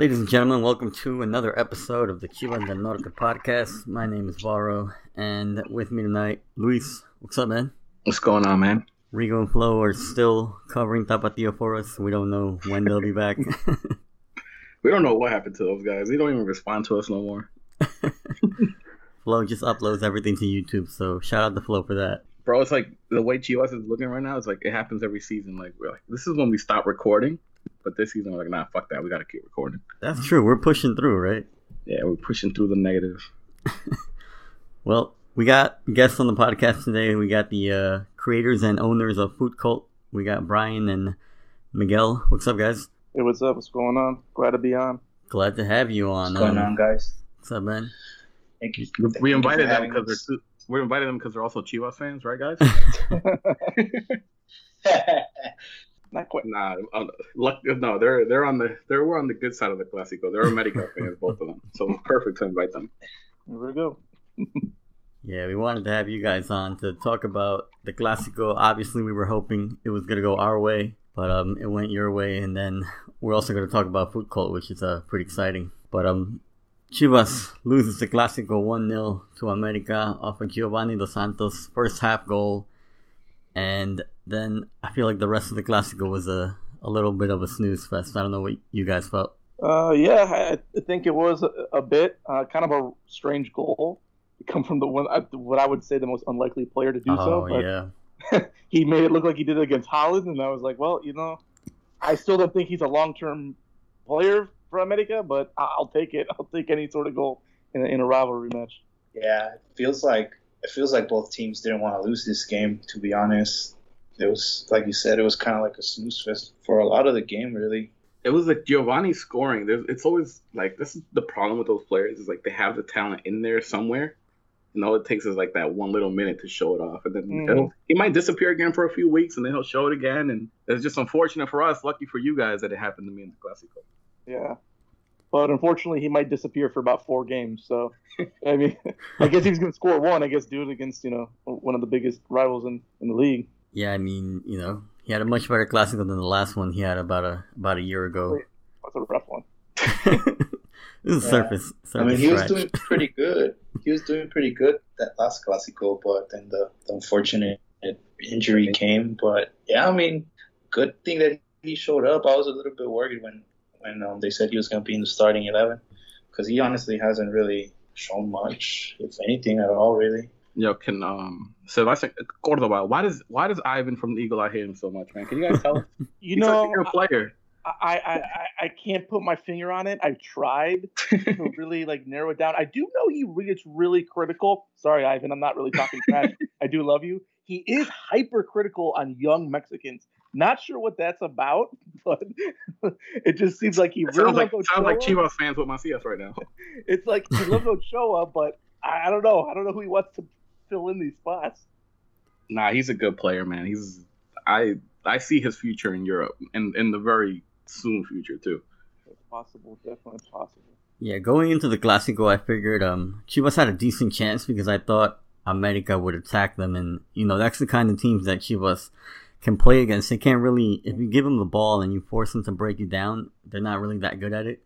Ladies and gentlemen, welcome to another episode of the Chivas del Norte podcast. My name is Varo, and with me tonight, Luis. What's up, man? What's going on, man? Rigo and Flo are still covering Tapatio for us. We don't know when they'll be back. we don't know what happened to those guys. They don't even respond to us no more. Flo just uploads everything to YouTube, so shout out to Flo for that. Bro, it's like the way Chivas is looking right now. It's like it happens every season. Like we're like, this is when we stop recording, but this season we're like, nah, fuck that. We got to keep recording. That's true. We're pushing through, right? Yeah, we're pushing through the negative. well, we got guests on the podcast today. We got the uh, creators and owners of FutCvlt. We got Bryan and Miguel. What's up, guys? Hey, what's up? What's going on? Glad to be on. Glad to have you on. What's going um, on, guys? What's up, man? Thank you. Thank we invited them because they're we invited them because they're also Chivas fans, right, guys? Not quite. Nah, um, luck, no, they're they're on the they're we're on the good side of the Clásico. They're America fans, both of them. So perfect to invite them. There we go. yeah, we wanted to have you guys on to talk about the Clásico. Obviously, we were hoping it was gonna go our way, but um, it went your way, and then we're also gonna talk about FutCvlt, which is uh pretty exciting. But um, Chivas loses the Clásico 1-0 to America off of Giovanni Dos Santos' first half goal. And then I feel like the rest of the Clásico was a, a little bit of a snooze fest. I don't know what you guys felt. Uh, yeah, I think it was a, a bit uh, kind of a strange goal. To come from the one, what I would say the most unlikely player to do oh, so. But yeah. he made it look like he did it against Holland, and I was like, well, you know, I still don't think he's a long term player for America, but I'll take it. I'll take any sort of goal in a, in a rivalry match. Yeah, it feels like it feels like both teams didn't want to lose this game. To be honest, it was like you said, it was kind of like a snooze fest for a lot of the game, really. It was like Giovanni scoring. There's, it's always like this is the problem with those players is like they have the talent in there somewhere, and all it takes is like that one little minute to show it off, and then mm-hmm. he might disappear again for a few weeks, and then he'll show it again, and it's just unfortunate for us. Lucky for you guys that it happened to me in the Clásico. Yeah. But unfortunately, he might disappear for about four games. So, I mean, I guess he's going to score one. I guess do it against you know one of the biggest rivals in, in the league. Yeah, I mean, you know, he had a much better Clásico than the last one he had about a about a year ago. That's a rough one. this is yeah. surface, surface. I mean, he was doing pretty good. He was doing pretty good that last Clásico, but then the, the unfortunate injury came. But yeah, I mean, good thing that he showed up. I was a little bit worried when when um, they said he was going to be in the starting 11 because he honestly hasn't really shown much, if anything at all, really. Yo, can um so i said, Sebastian Cordova? Why does why does Ivan from the Eagle Eye hate him so much, man? Can you guys tell us? you He's know, a player. I, I, I can't put my finger on it. I've tried to really like narrow it down. I do know he gets really critical. Sorry, Ivan, I'm not really talking trash. I do love you. He is hypercritical on young Mexicans. Not sure what that's about, but it just seems like he it really sounds like, sounds like Chivas fans with Macias right now. it's like he loves Ochoa, but I don't know. I don't know who he wants to fill in these spots. Nah, he's a good player, man. He's I I see his future in Europe and in the very soon future too. It's possible, definitely possible. Yeah, going into the Clásico, I figured um Chivas had a decent chance because I thought America would attack them, and you know that's the kind of teams that Chivas can play against. They can't really, if you give them the ball and you force them to break you down, they're not really that good at it.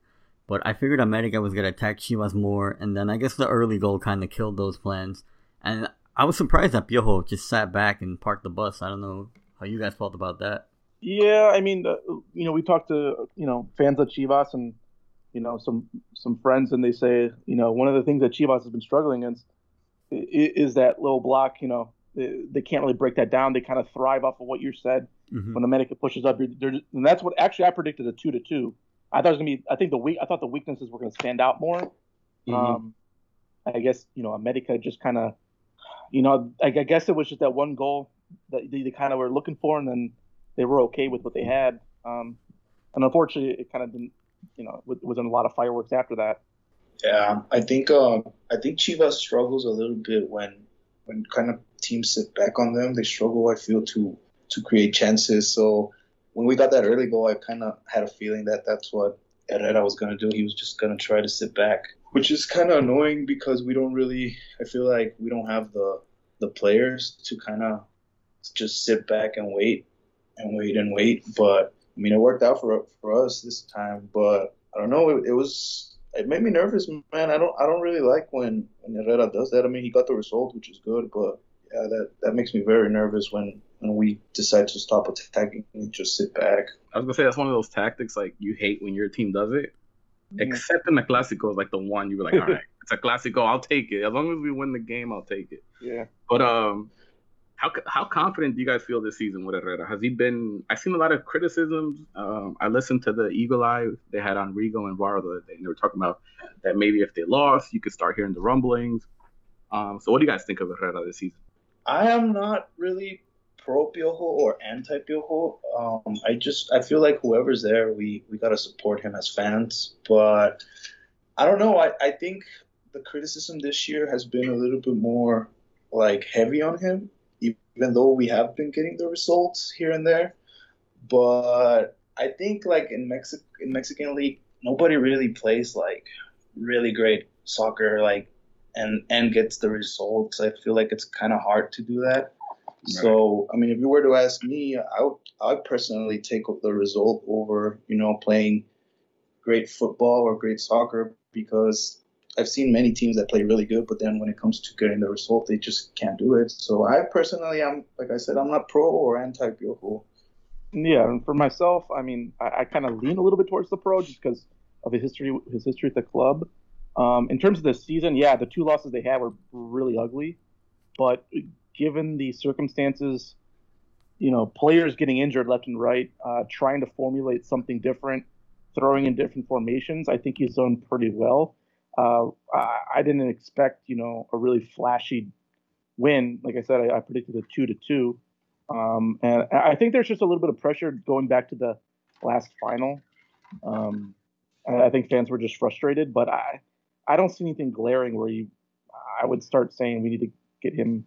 But I figured America was going to attack Chivas more, and then I guess the early goal kind of killed those plans. And I was surprised that Piojo just sat back and parked the bus. I don't know how you guys felt about that. Yeah, I mean, uh, you know, we talked to you know fans of Chivas and you know some some friends, and they say you know one of the things that Chivas has been struggling against is, is that low block. You know, they they, can't really break that down. They kind of thrive off of what you said. Mm-hmm. When America pushes up, and that's what actually I predicted a two to two. I thought it was gonna be. I think the weak. I thought the weaknesses were gonna stand out more. Mm-hmm. Um, I guess you know America just kind of, you know, I, I, guess it was just that one goal that they, they kind of were looking for, and then they were okay with what they had. Um, and unfortunately, it kind of didn't. You know, it wasn't a lot of fireworks after that. Yeah, I think um, I think Chivas struggles a little bit when when kind of teams sit back on them, they struggle. I feel to to create chances. So when we got that early goal, I kind of had a feeling that that's what Herrera was going to do. He was just going to try to sit back, which is kind of annoying because we don't really. I feel like we don't have the the players to kind of just sit back and wait and wait and wait. But I mean, it worked out for for us this time. But I don't know. It, it was it made me nervous, man. I don't I don't really like when when Herrera does that. I mean, he got the result, which is good, but yeah, that that makes me very nervous when when we decide to stop attacking and just sit back. I was gonna say that's one of those tactics like you hate when your team does it. Except in the Clásico like the one you were like, all right, it's a Clásico, I'll take it. As long as we win the game, I'll take it. Yeah. But um, how how confident do you guys feel this season with Herrera? Has he been? I've seen a lot of criticisms. Um, I listened to the Eagle Eye they had on Rigo and Varo the other day, and they were talking about that maybe if they lost, you could start hearing the rumblings. Um, so what do you guys think of Herrera this season? I am not really pro Piojo or anti Piojo. Um, I just I feel like whoever's there, we we gotta support him as fans. But I don't know. I I think the criticism this year has been a little bit more like heavy on him, even though we have been getting the results here and there. But I think like in Mexico in Mexican league, nobody really plays like really great soccer like and and gets the results. I feel like it's kind of hard to do that. Right. So, I mean, if you were to ask me, I would, I would personally take the result over, you know, playing great football or great soccer because I've seen many teams that play really good, but then when it comes to getting the result, they just can't do it. So I personally, I'm like I said, I'm not pro or anti Piojo. Yeah, and for myself, I mean, I, I kind of lean a little bit towards the pro just because of his history, his history at the club. Um, in terms of the season, yeah, the two losses they had were really ugly, but given the circumstances, you know, players getting injured left and right, uh, trying to formulate something different, throwing in different formations, I think he's done pretty well. Uh, I, I, didn't expect, you know, a really flashy win. Like I said, I, I predicted a two to two, um, and I think there's just a little bit of pressure going back to the last final. Um, I think fans were just frustrated, but I, I don't see anything glaring where you, I would start saying we need to get him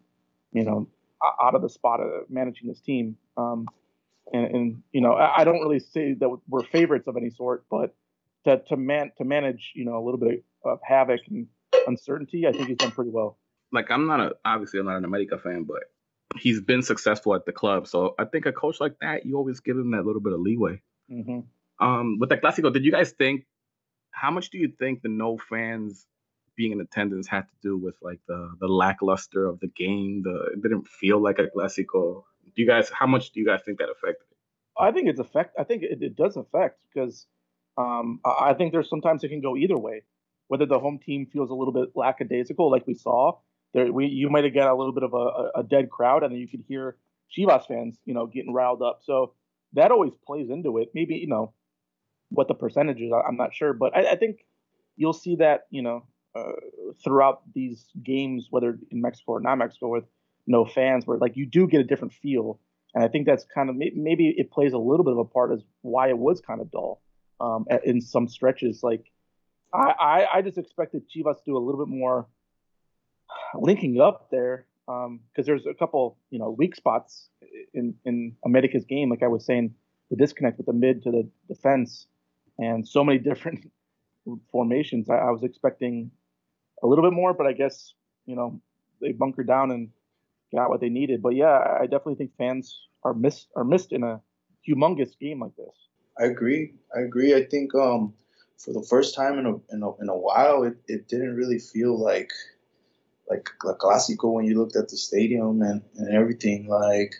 you know, out of the spot of managing this team. Um, and, and, you know, I, I, don't really say that we're favorites of any sort, but to to man to manage, you know, a little bit of havoc and uncertainty, I think he's done pretty well. Like I'm not a obviously I'm not an America fan, but he's been successful at the club, so I think a coach like that, you always give him that little bit of leeway. Mm-hmm. Um, with the Clásico, did you guys think? How much do you think the no fans being in attendance had to do with like the the lackluster of the game. The it didn't feel like a Clásico. Do you guys? How much do you guys think that affected it? I think it's affect. I think it, it does affect because um, I think there's sometimes it can go either way. Whether the home team feels a little bit lackadaisical, like we saw, there we you might have got a little bit of a, a dead crowd, and then you could hear Chivas fans, you know, getting riled up. So that always plays into it. Maybe you know what the percentage is. I'm not sure, but I, I think you'll see that you know uh, throughout these games, whether in Mexico or not Mexico, with no fans, where like you do get a different feel. And I think that's kind of maybe it plays a little bit of a part as why it was kind of dull um, in some stretches. Like I, I, I just expected Chivas to do a little bit more linking up there because um, there's a couple you know weak spots in in America's game. Like I was saying, the disconnect with the mid to the defense, and so many different formations. I, I was expecting a little bit more, but I guess you know they bunkered down and got what they needed. But yeah, I definitely think fans are missed are missed in a humongous game like this. I agree. I agree. I think um, for the first time in a in a, in a while, it, it didn't really feel like like a Clásico when you looked at the stadium and, and everything. Like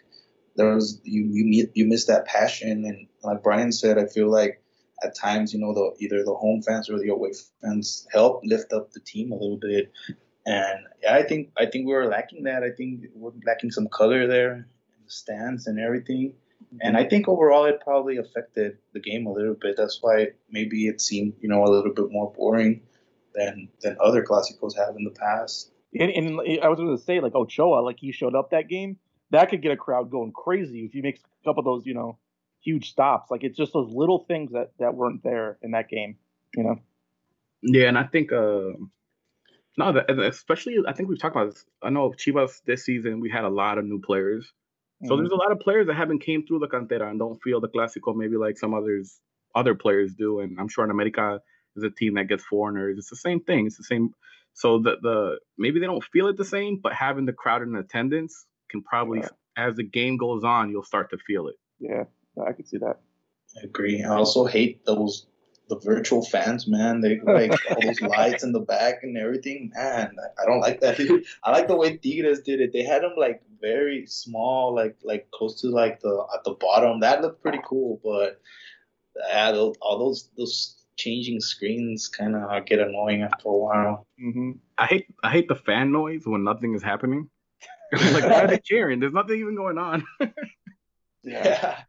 there was you you you missed that passion and like Bryan said, I feel like at times, you know, the either the home fans or the away fans help lift up the team a little bit. And I think I think we were lacking that. I think we're lacking some color there in the stands and everything. And I think overall it probably affected the game a little bit. That's why maybe it seemed, you know, a little bit more boring than than other Clásicos have in the past. And, and I was going to say, like Ochoa, like he showed up that game, that could get a crowd going crazy if he makes a couple of those, you know, huge stops. Like it's just those little things that that weren't there in that game, you know. Yeah, and I think uh no, especially I think we've talked about this. I know Chivas this season we had a lot of new players. So mm-hmm. there's a lot of players that haven't came through the cantera and don't feel the clásico maybe like some others other players do. And I'm sure in America is a team that gets foreigners. It's the same thing. It's the same. So the the maybe they don't feel it the same, but having the crowd in attendance can probably yeah. as the game goes on, you'll start to feel it. Yeah. I could see that. I agree. I also hate those the virtual fans, man. They like all those lights in the back and everything. Man, I don't like that. I like the way Tigres did it. They had them like very small, like like close to like the at the bottom. That looked pretty cool, but yeah, all those those changing screens kind of get annoying after a while. Mm-hmm. I hate I hate the fan noise when nothing is happening. like why are they cheering? There's nothing even going on. yeah. I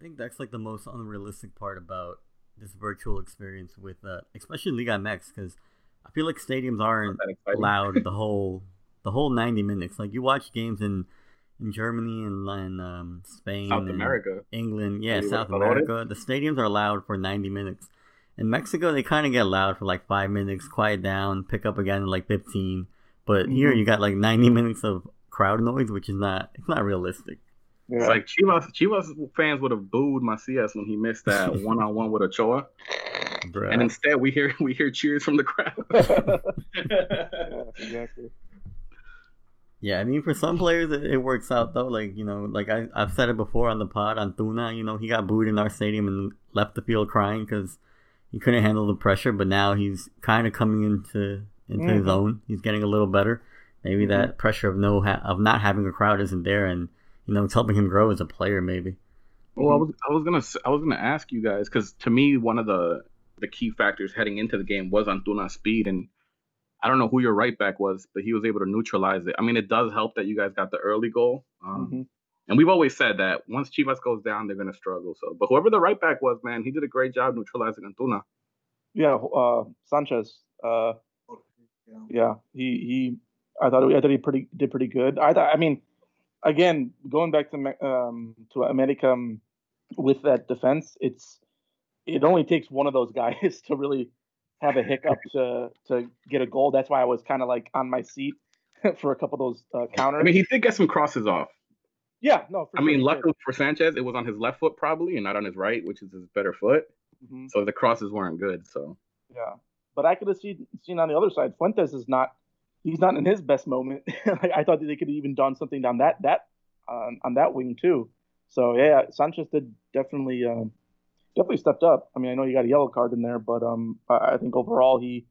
think that's like the most unrealistic part about this virtual experience with, uh, especially Liga MX, because I feel like stadiums aren't loud the whole the whole 90 minutes. Like you watch games in in Germany and, and um, Spain, South America, England, yeah, South America. The stadiums are loud for 90 minutes. In Mexico, they kind of get loud for like five minutes, quiet down, pick up again in like 15. But mm-hmm. here you got like 90 minutes of crowd noise, which is not it's not realistic. Yeah. It's like Chivas Chivas fans would have booed Macias when he missed that one on one with Ochoa. Bruh. And instead we hear we hear cheers from the crowd. yeah, exactly. Yeah, I mean, for some players it, it, works out though. Like you know, like I I've said it before on the pod Antuna. You know, he got booed in our stadium and left the field crying because he couldn't handle the pressure. But now he's kind of coming into into mm-hmm. his own. He's getting a little better. Maybe mm-hmm. that pressure of no ha- of not having a crowd isn't there, and you know it's helping him grow as a player. Maybe. Well, I was I was gonna I was gonna ask you guys because to me one of the the key factors heading into the game was Antuna's speed, and I don't know who your right back was, but he was able to neutralize it. I mean, it does help that you guys got the early goal. Um, mm-hmm. And we've always said that once Chivas goes down, they're going to struggle. So, but whoever the right back was, man, he did a great job neutralizing Antuna. Yeah, uh, Sanchez. Uh, yeah, he he. I thought I thought he pretty did pretty good. I thought. I mean, again, going back to um, to America um, with that defense, it's it only takes one of those guys to really have a hiccup to to get a goal. That's why I was kind of like on my seat for a couple of those uh, counters. I mean, he did get some crosses off. Yeah, no. I mean, luckily for Sanchez, it was on his left foot probably, and not on his right, which is his better foot. Mm-hmm. So the crosses weren't good. So yeah, but I could have seen seen on the other side, Fuentes is not. He's not in his best moment. I thought that they could have even done something down that that um, on that wing too. So yeah, Sanchez did definitely um, definitely stepped up. I mean, I know you got a yellow card in there, but um, I, I think overall he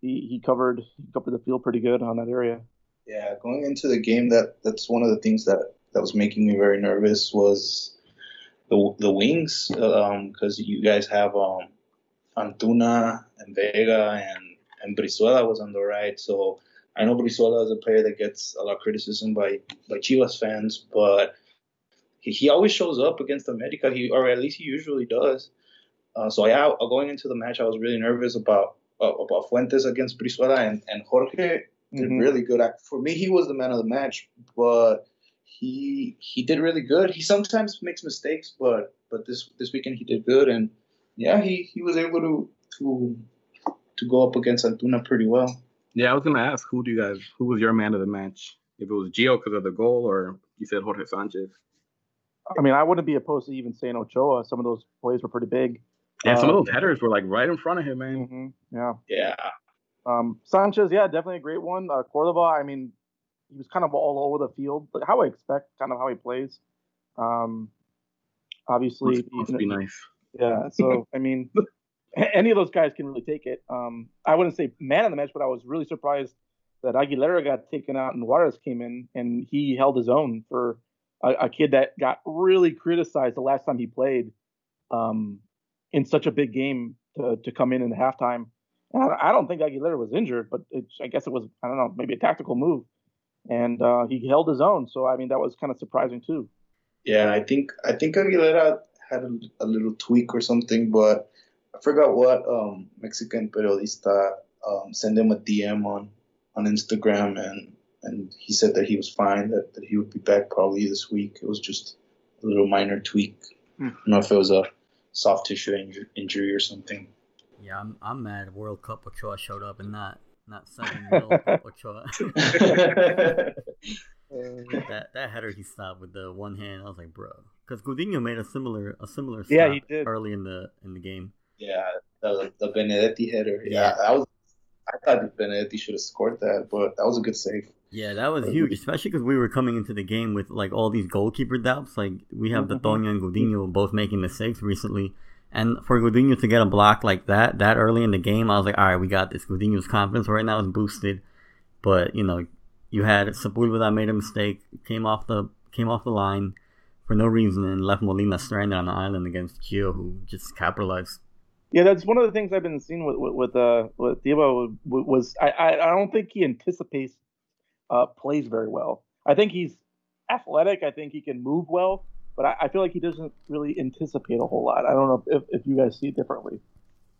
he he covered he covered the field pretty good on that area. Yeah, going into the game, that that's one of the things that that was making me very nervous was the the wings because um, you guys have um, Antuna and Vega and and Brizuela was on the right. So I know Brizuela is a player that gets a lot of criticism by by Chivas fans, but he, he always shows up against America. He or at least he usually does. Uh, so yeah, going into the match, I was really nervous about uh, about Fuentes against Brizuela and and Jorge did mm-hmm. really good. For me, he was the man of the match, but he he did really good. He sometimes makes mistakes, but but this this weekend he did good, and yeah, he he was able to to to go up against Antuna pretty well. Yeah, I was gonna ask who do you guys who was your man of the match? If it was Gio because of the goal, or you said Jorge Sanchez. I mean, I wouldn't be opposed to even saying Ochoa. Some of those plays were pretty big. Yeah, some of those headers were like right in front of him, man. Mm-hmm, yeah. Yeah. Um, Sanchez, yeah, definitely a great one. Uh, Cordova, I mean, he was kind of all over the field, like how I expect, kind of how he plays. Um, obviously, must, must be nice. Yeah. So I mean, any of those guys can really take it. Um, I wouldn't say man of the match, but I was really surprised that Aguilera got taken out and Juarez came in and he held his own for a, a kid that got really criticized the last time he played um, in such a big game to, to come in in the halftime. And I, I don't think Aguilera was injured, but it, I guess it was I don't know maybe a tactical move, and uh, he held his own. So I mean that was kind of surprising too. Yeah, I think I think Aguilera had a, a little tweak or something, but I forgot what um, Mexican periodista um, sent him a DM on on Instagram, and and he said that he was fine, that, that he would be back probably this week. It was just a little minor tweak. Hmm. I don't know if it was a soft tissue inju- injury or something. Yeah, I'm I'm mad. World Cup Ochoa showed up and not not seven mil Ochoa. that that header he stopped with the one hand, I was like, bro, because Gudiño made a similar a similar yeah he did early in the in the game. Yeah, the the Benedetti header. Yeah, yeah. I was I thought Benedetti should have scored that, but that was a good save. Yeah, that was huge, especially because we were coming into the game with like all these goalkeeper doubts. Like we have mm-hmm. the Toño and Gudiño both making mistakes recently, And for Gudiño to get a block like that that early in the game, I was like, all right, we got this. Gudiño's confidence right now is boosted, but you know, you had Sepulveda that made a mistake, came off the came off the line for no reason, and left Molina stranded on the island against Gio, who just capitalized. Yeah, that's one of the things I've been seeing with with with, uh, with Diego was I, I I don't think he anticipates uh, plays very well. I think he's athletic. I think he can move well, but I, I, feel like he doesn't really anticipate a whole lot. I don't know if, if you guys see it differently.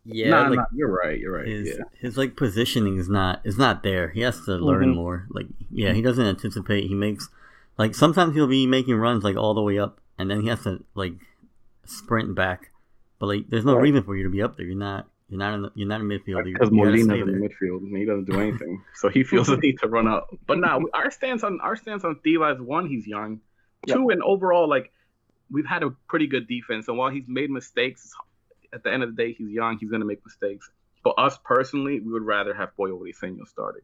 Yeah, nah, like, nah, you're right. You're right. His, yeah. his like positioning is not is not there. He has to learn mm-hmm. more. Like yeah, he doesn't anticipate. He makes like sometimes he'll be making runs like all the way up, and then he has to like sprint back. But like, there's no right. reason for you to be up there. You're not. You're not in. The, you're not in midfield. Because Molina's in the midfield and he doesn't do anything, so he feels the need to run up. But now our stance on our stance on Tiba is one, he's young. Two, and overall, like we've had a pretty good defense, and while he's made mistakes, at the end of the day, he's young. He's gonna make mistakes. For us personally, we would rather have Pollo Briseño started.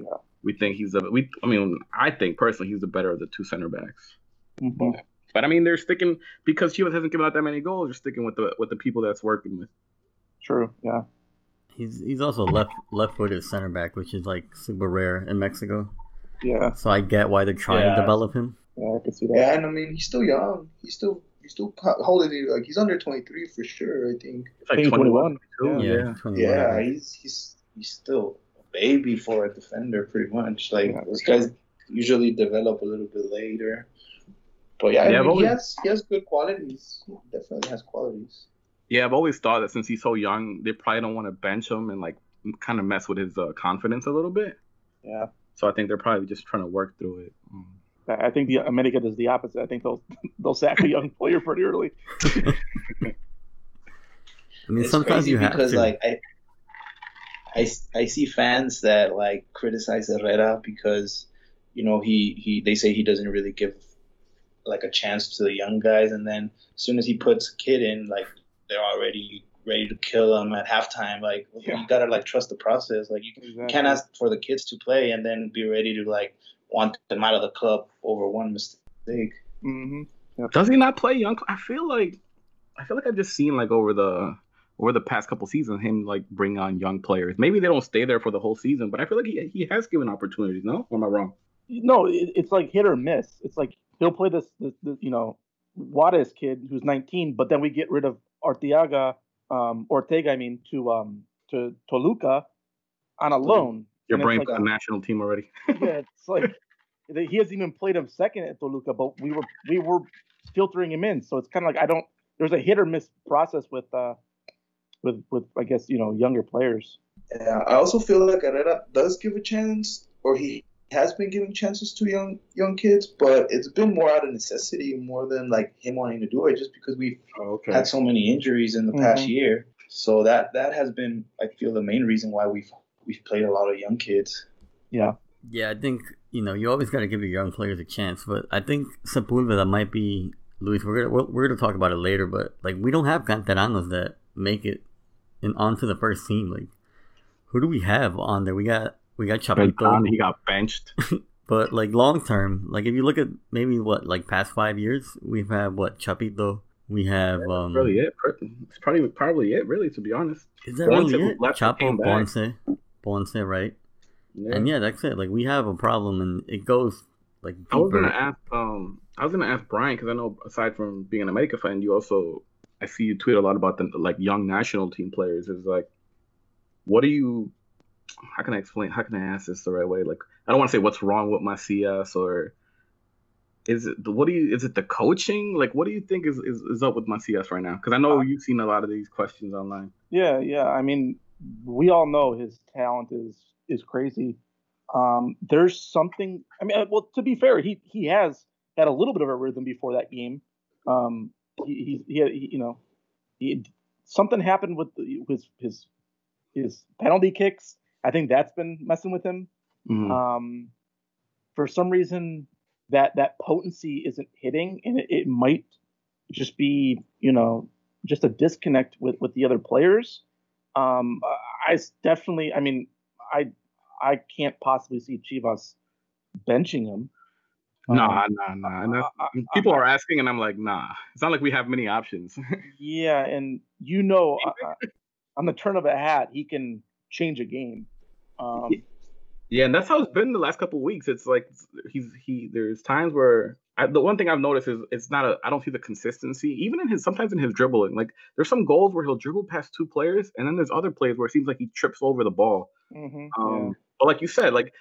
Yeah. We think he's the we. I mean, I think personally he's the better of the two center backs. Mm-hmm. But, but, I mean, they're sticking because Chivas hasn't given out that many goals. They're sticking with the with the people that's working with. True. Yeah. He's he's also left left footed center back, which is like super rare in Mexico. Yeah. So I get why they're trying yeah. to develop him. Yeah, I can see that. Yeah, and I mean he's still young. He's still he's still how old is he? Like he's under twenty three for sure. I think. like twenty one. Yeah, yeah, 21, yeah. He's he's he's still a baby for a defender, pretty much. Like yeah, those guys usually develop a little bit later. But yeah, yeah I mean, he has he has good qualities. He definitely has qualities. Yeah, I've always thought that since he's so young, they probably don't want to bench him and like kind of mess with his uh, confidence a little bit. Yeah. So I think they're probably just trying to work through it. Um, I think the America does the opposite. I think they'll they'll sack a young player pretty early. I mean, it's sometimes you have because to. like I, I, I see fans that like criticize Herrera because you know he he they say he doesn't really give like a chance to the young guys, and then as soon as he puts a kid in, like they're already ready to kill him at halftime. Like yeah. you gotta like trust the process. Like you, exactly. can't ask for the kids to play and then be ready to like want them out of the club over one mistake. Mm-hmm. Yep. Does he not play young? I feel like I feel like I've just seen like over the over the past couple seasons him like bring on young players. Maybe they don't stay there for the whole season, but I feel like he he has given opportunities. No, or am I wrong? No, it, it's like hit or miss. It's like he'll play this, this, this you know Juarez kid who's 19, but then we get rid of Arteaga, um, Ortega, I mean, to um to Toluca on a loan. Your brain like, the national team already. yeah, it's like he hasn't even played him second at Toluca, but we were we were filtering him in. So it's kind of like I don't. There's a hit or miss process with uh with with I guess you know younger players. Yeah, I also feel like Herrera does give a chance, or he has been giving chances to young young kids, but it's been more out of necessity more than like him wanting to do it, just because we've oh, okay. had so many injuries in the mm-hmm. past year. So that that has been, I feel, the main reason why we've we've played a lot of young kids. Yeah. Yeah, I think you know you always got to give your young players a chance, but I think Sepulveda might be Luis. We're gonna we're, gonna talk about it later, but like we don't have canteranos that make it in onto the first team. Like who do we have on there? We got we got Chapito. He got benched. but like long term, like if you look at maybe what like past five years, we've had what Chapito. We have um. Really it. It's probably probably it. Really, to be honest. Is that Bonce really it? Chapo Bonce, Bonce, right? Yeah. And yeah, that's it. Like we have a problem, and it goes like. Deeper. I was gonna ask. Um, I was gonna ask Bryan because I know aside from being an America fan, you also I see you tweet a lot about the like young national team players. Is like, what do you how can I explain? How can I ask this the right way? Like, I don't want to say what's wrong with Macias or is it what do you is it the coaching? Like, what do you think is is, is up with Macias right now? Because I know uh, you've seen a lot of these questions online. Yeah, yeah. I mean, we all know his talent is is crazy. Um, there's something. I mean, well, to be fair, he he has had a little bit of a rhythm before that game. Um, he he, he, he you know, he, something happened with his his his penalty kicks I think that's been messing with him. Mm-hmm. Um, for some reason, that that potency isn't hitting, and it, it, might just be you know just a disconnect with with the other players. Um, I definitely, I mean, I I can't possibly see Chivas benching him. Nah, nah, nah. And that's, I- I- people are asking, and I'm like, nah. It's not like we have many options. Yeah, and you know, uh, uh, on the turn of a hat, he can change a game. Um, Yeah, and that's how it's been the last couple weeks. It's like he's he. There's times where I, the one thing I've noticed is it's not a. I don't see the consistency, even in his sometimes in his dribbling. Like there's some goals where he'll dribble past two players, and then there's other plays where it seems like he trips over the ball. mhm, Um, But like you said, like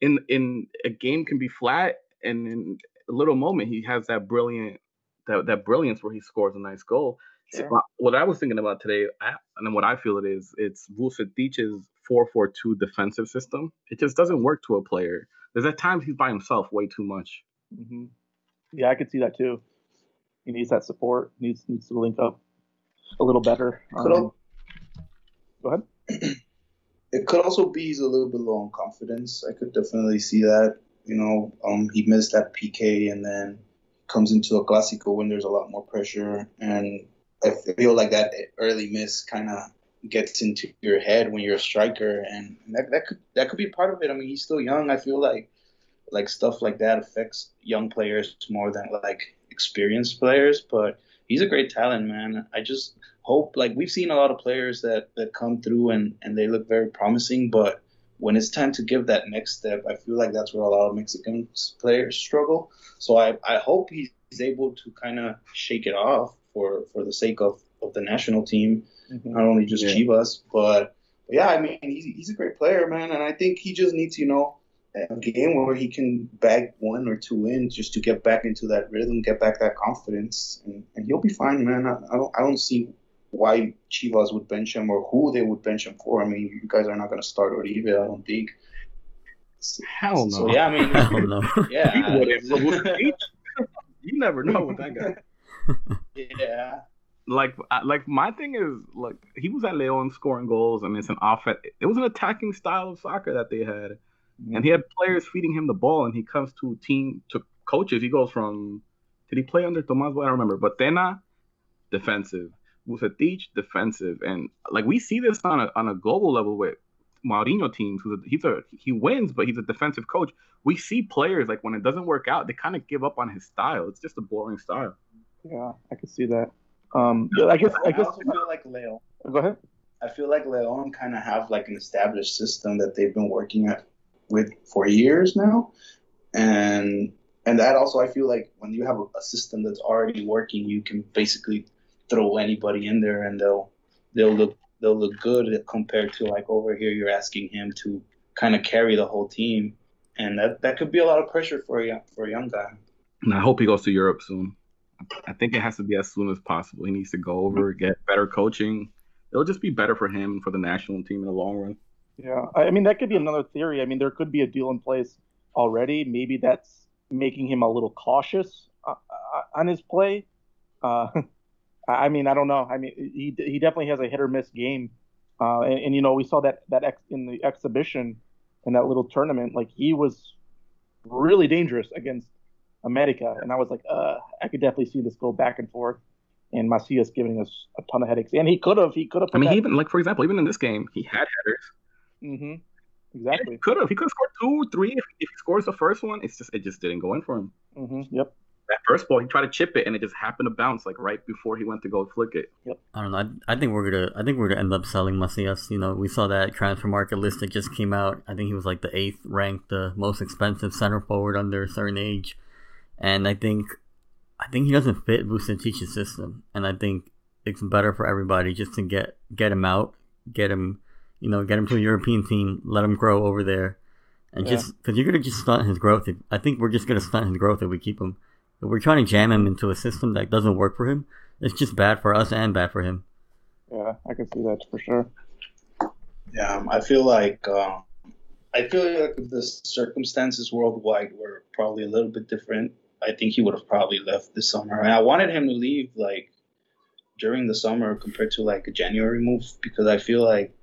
in in a game can be flat, and in a little moment he has that brilliant that that brilliance where he scores a nice goal. Sure. What- What I was thinking about today, I, and then what I feel it is, it's Vucetich's four four two defensive system. It just doesn't work to a player. There's at times he's by himself way too much. yeah, hmm yeah, I could see that too. He needs that support. needs needs to link up a little better. Could Um, al- go ahead. it could also be he's a little bit low on confidence. I could definitely see that. You know, um, he missed that PK and then comes into a Clásico when there's a lot more pressure, and I feel like that early miss kind of gets into your head when you're a striker, and that that could that could be part of it. I mean, he's still young. I feel like like stuff like that affects young players more than like experienced players, but he's a great talent, man. I just hope like we've seen a lot of players that that come through and and they look very promising, but when it's time to give that next step, I feel like that's where a lot of Mexican players struggle. So I I hope he's able to kind of shake it off for for the sake of of the national team, Mhm. not only just Yeah. Chivas, but, but yeah, I mean he's he's a great player, man, and I think he just needs you know a game where he can bag one or two in just to get back into that rhythm, get back that confidence, and, and he'll be fine, man. I, I don't I don't see why Chivas would bench him or who they would bench him for. I mean, you guys are not going to start Oribe, I don't think. So, Hell no. so yeah, I mean, Hell no. yeah, You wouldn't, but you never know with that guy. Yeah. like like my thing is like he was at Leon scoring goals and it's an offense it was an attacking style of soccer that they had. And he had players feeding him the ball and he comes to team to coaches. He goes from did he play under Tomas I don't remember. But Tena defensive. Vucetich defensive. And like we see this on a on a global level with Mourinho teams who's a, he's a he wins but he's a defensive coach. We see players like when it doesn't work out they kind of give up on his style. It's just a boring style Yeah, I could see that. Um, yeah, I guess I guess also feel like Leo. go ahead. I feel like Leon kind of have like an established system that they've been working at with for years now, and and that also I feel like when you have a, a system that's already working, you can basically throw anybody in there and they'll they'll look they'll look good compared to like over here you're asking him to kind of carry the whole team, and that that could be a lot of pressure for a young, for a young guy. And I hope he goes to Europe soon. I think it has to be as soon as possible. He needs to go over, get better coaching. It'll just be better for him and for the national team in the long run. Yeah, I mean that could be another theory. I mean there could be a deal in place already. Maybe that's making him a little cautious uh, uh, on his play. Uh, I I mean I don't know. I mean he he definitely has a hit or miss game, uh, and, and you know we saw that that ex, in the exhibition in that little tournament. Like he was really dangerous against America, and I was like, uh, I could definitely see this go back and forth. And Macias giving us a ton of headaches, and he could have, he could have. I mean, he even like for example, even in this game, he had headers. Mm-hmm. He Exactly. could have. He could have scored two, three. If, if he scores the first one, it's just it just didn't go in for him. hmm Yep. That first ball, he tried to chip it, and it just happened to bounce like right before he went to go flick it. Yep. I don't know. I, I think we're gonna. I think we're gonna end up selling Macias. You know, we saw that transfer market list that just came out. I think he was like the eighth ranked, the most expensive center forward under a certain age, and I think, I think he doesn't fit Vucetich's system, and I think it's better for everybody just to get get him out, get him, you know, get him to a European team, let him grow over there, and Yeah. just because you're gonna just stunt his growth. If, I think we're just gonna stunt his growth if we keep him. If we're trying to jam him into a system that doesn't work for him, it's just bad for us and bad for him. Yeah, I can see that for sure. Yeah, um, I feel like uh, I feel like the circumstances worldwide were probably a little bit different, I think he would have probably left this summer. And I wanted him to leave like during the summer compared to like a January move because I feel like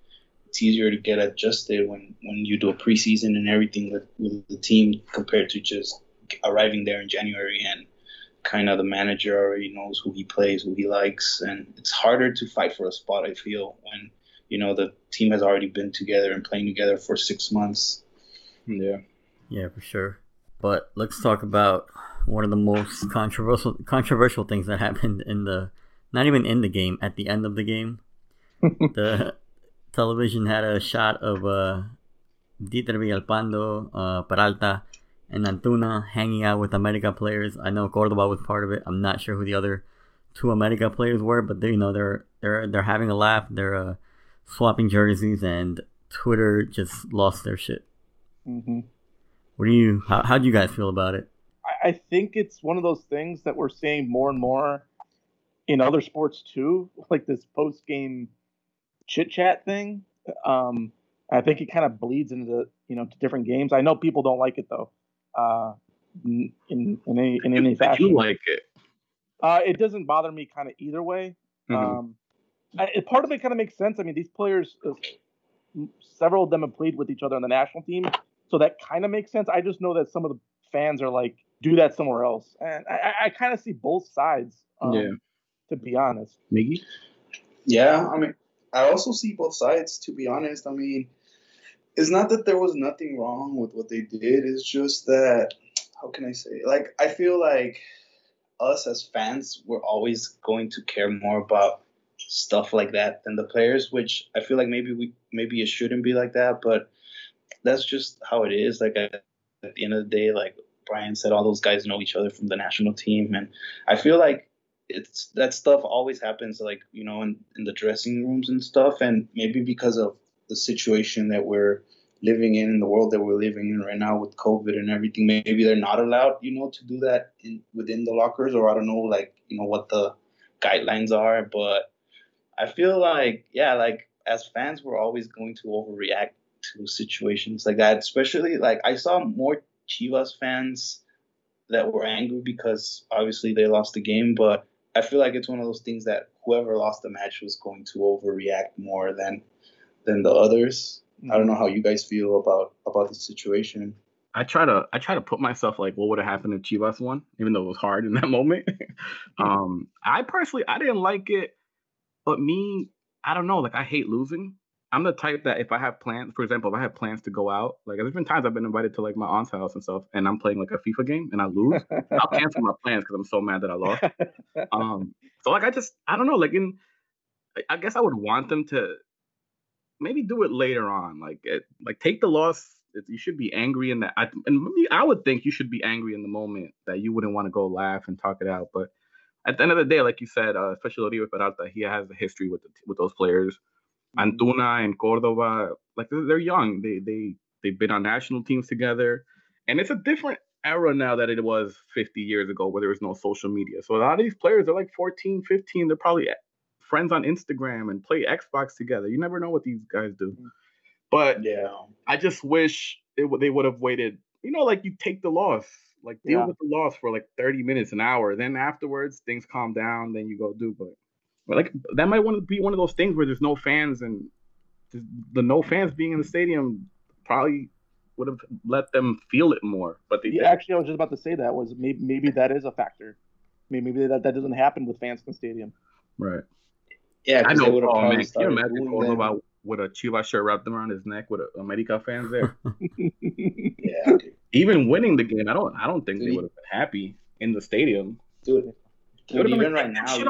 it's easier to get adjusted when when you do a preseason and everything with, with the team compared to just arriving there in January and kind of the manager already knows who he plays, who he likes, and it's harder to fight for a spot. I feel when you know the team has already been together and playing together for six months. Yeah. Yeah, for sure. But let's talk about one of the most controversial controversial things that happened in the not even in the game at the end of the game. the television had a shot of uh, Dieter Villalpando, uh, Peralta, and Antuna hanging out with America players. I know Cordova was part of it. I'm not sure who the other two America players were, but they, you know, they're they're they're having a laugh. They're uh, swapping jerseys, and Twitter just lost their shit. Mm-hmm. What do you? How how do you guys feel about it? I, think it's one of those things that we're seeing more and more in other sports too, like this post game chit chat thing. Um, I think it kind of bleeds into you know to different games. I know people don't like it though. Uh, in in any in any I fashion. do like it. Uh, it doesn't bother me kind of either way. Mhm. Um, I, part of it kind of makes sense. I mean, these players, uh, several of them have played with each other on the national team, so that kind of makes sense. I just know that some of the fans are like, do that somewhere else, and I, I, I kind of see both sides. Um, Yeah. To be honest. Miggy? Yeah, I mean, I also see both sides. To be honest, I mean, it's not that there was nothing wrong with what they did. It's just that, how can I say? Like, I feel like us as fans, we're always going to care more about stuff like that than the players. Which I feel like maybe we maybe it shouldn't be like that, but that's just how it is. Like at, at the end of the day, like Bryan said, all those guys know each other from the national team, and I feel like it's that stuff always happens like you know in, in the dressing rooms and stuff. And maybe because of the situation that we're living in in the world that we're living in right now with covid and everything maybe they're not allowed you know to do that in within the lockers or i don't know like you know what the guidelines are. But i feel like yeah like as fans we're always going to overreact to situations like that especially like i saw more chivas fans that were angry because obviously they lost the game but I feel like it's one of those things that whoever lost the match was going to overreact more than than the others. I don't know how you guys feel about about the situation. I try to I try to put myself like what would have happened if Chivas won, even though it was hard in that moment. um, I personally I didn't like it, but me I don't know like I hate losing. I'm the type that if I have plans, for example, if I have plans to go out, like there's been times I've been invited to like my aunt's house and stuff, and I'm playing like a FIFA game and I lose, I'll cancel my plans because I'm so mad that I lost. Um, so like I just I don't know like in I- guess I would want them to maybe do it later on like it, like take the loss it, you should be angry in that I, and I would think you should be angry in the moment that you wouldn't want to go laugh and talk it out but at the end of the day like you said uh, especially Oribe Peralta he has a history with the, with those players Mm-hmm. Antuna and Cordova like they're, young they they they've been on national teams together and it's a different era now that it was 50 years ago where there was no social media. So a lot of these players are like 14, 15. They're probably friends on Instagram and play Xbox together. You never know what these guys do. Mm-hmm. But Yeah. I just wish it, would- they would have waited. You know, like you take the loss, like deal Yeah. with the loss for like 30 minutes, an hour. Then afterwards, things calm down. Then you go do. But like that might want to be one of those things where there's no fans and the no fans being in the stadium probably would have let them feel it more. But they Yeah, actually, I was just about to say that was maybe maybe that is a factor. Maybe, maybe that, that doesn't happen with fans in the stadium. right. Yeah, I know. Oh man, can you imagine booing going them. about with a Chivas shirt wrapped around his neck with a America fans there? Yeah, dude. Even winning the game, I don't. I don't think they would have been happy in the stadium. dude. Dude, even like, right now, shit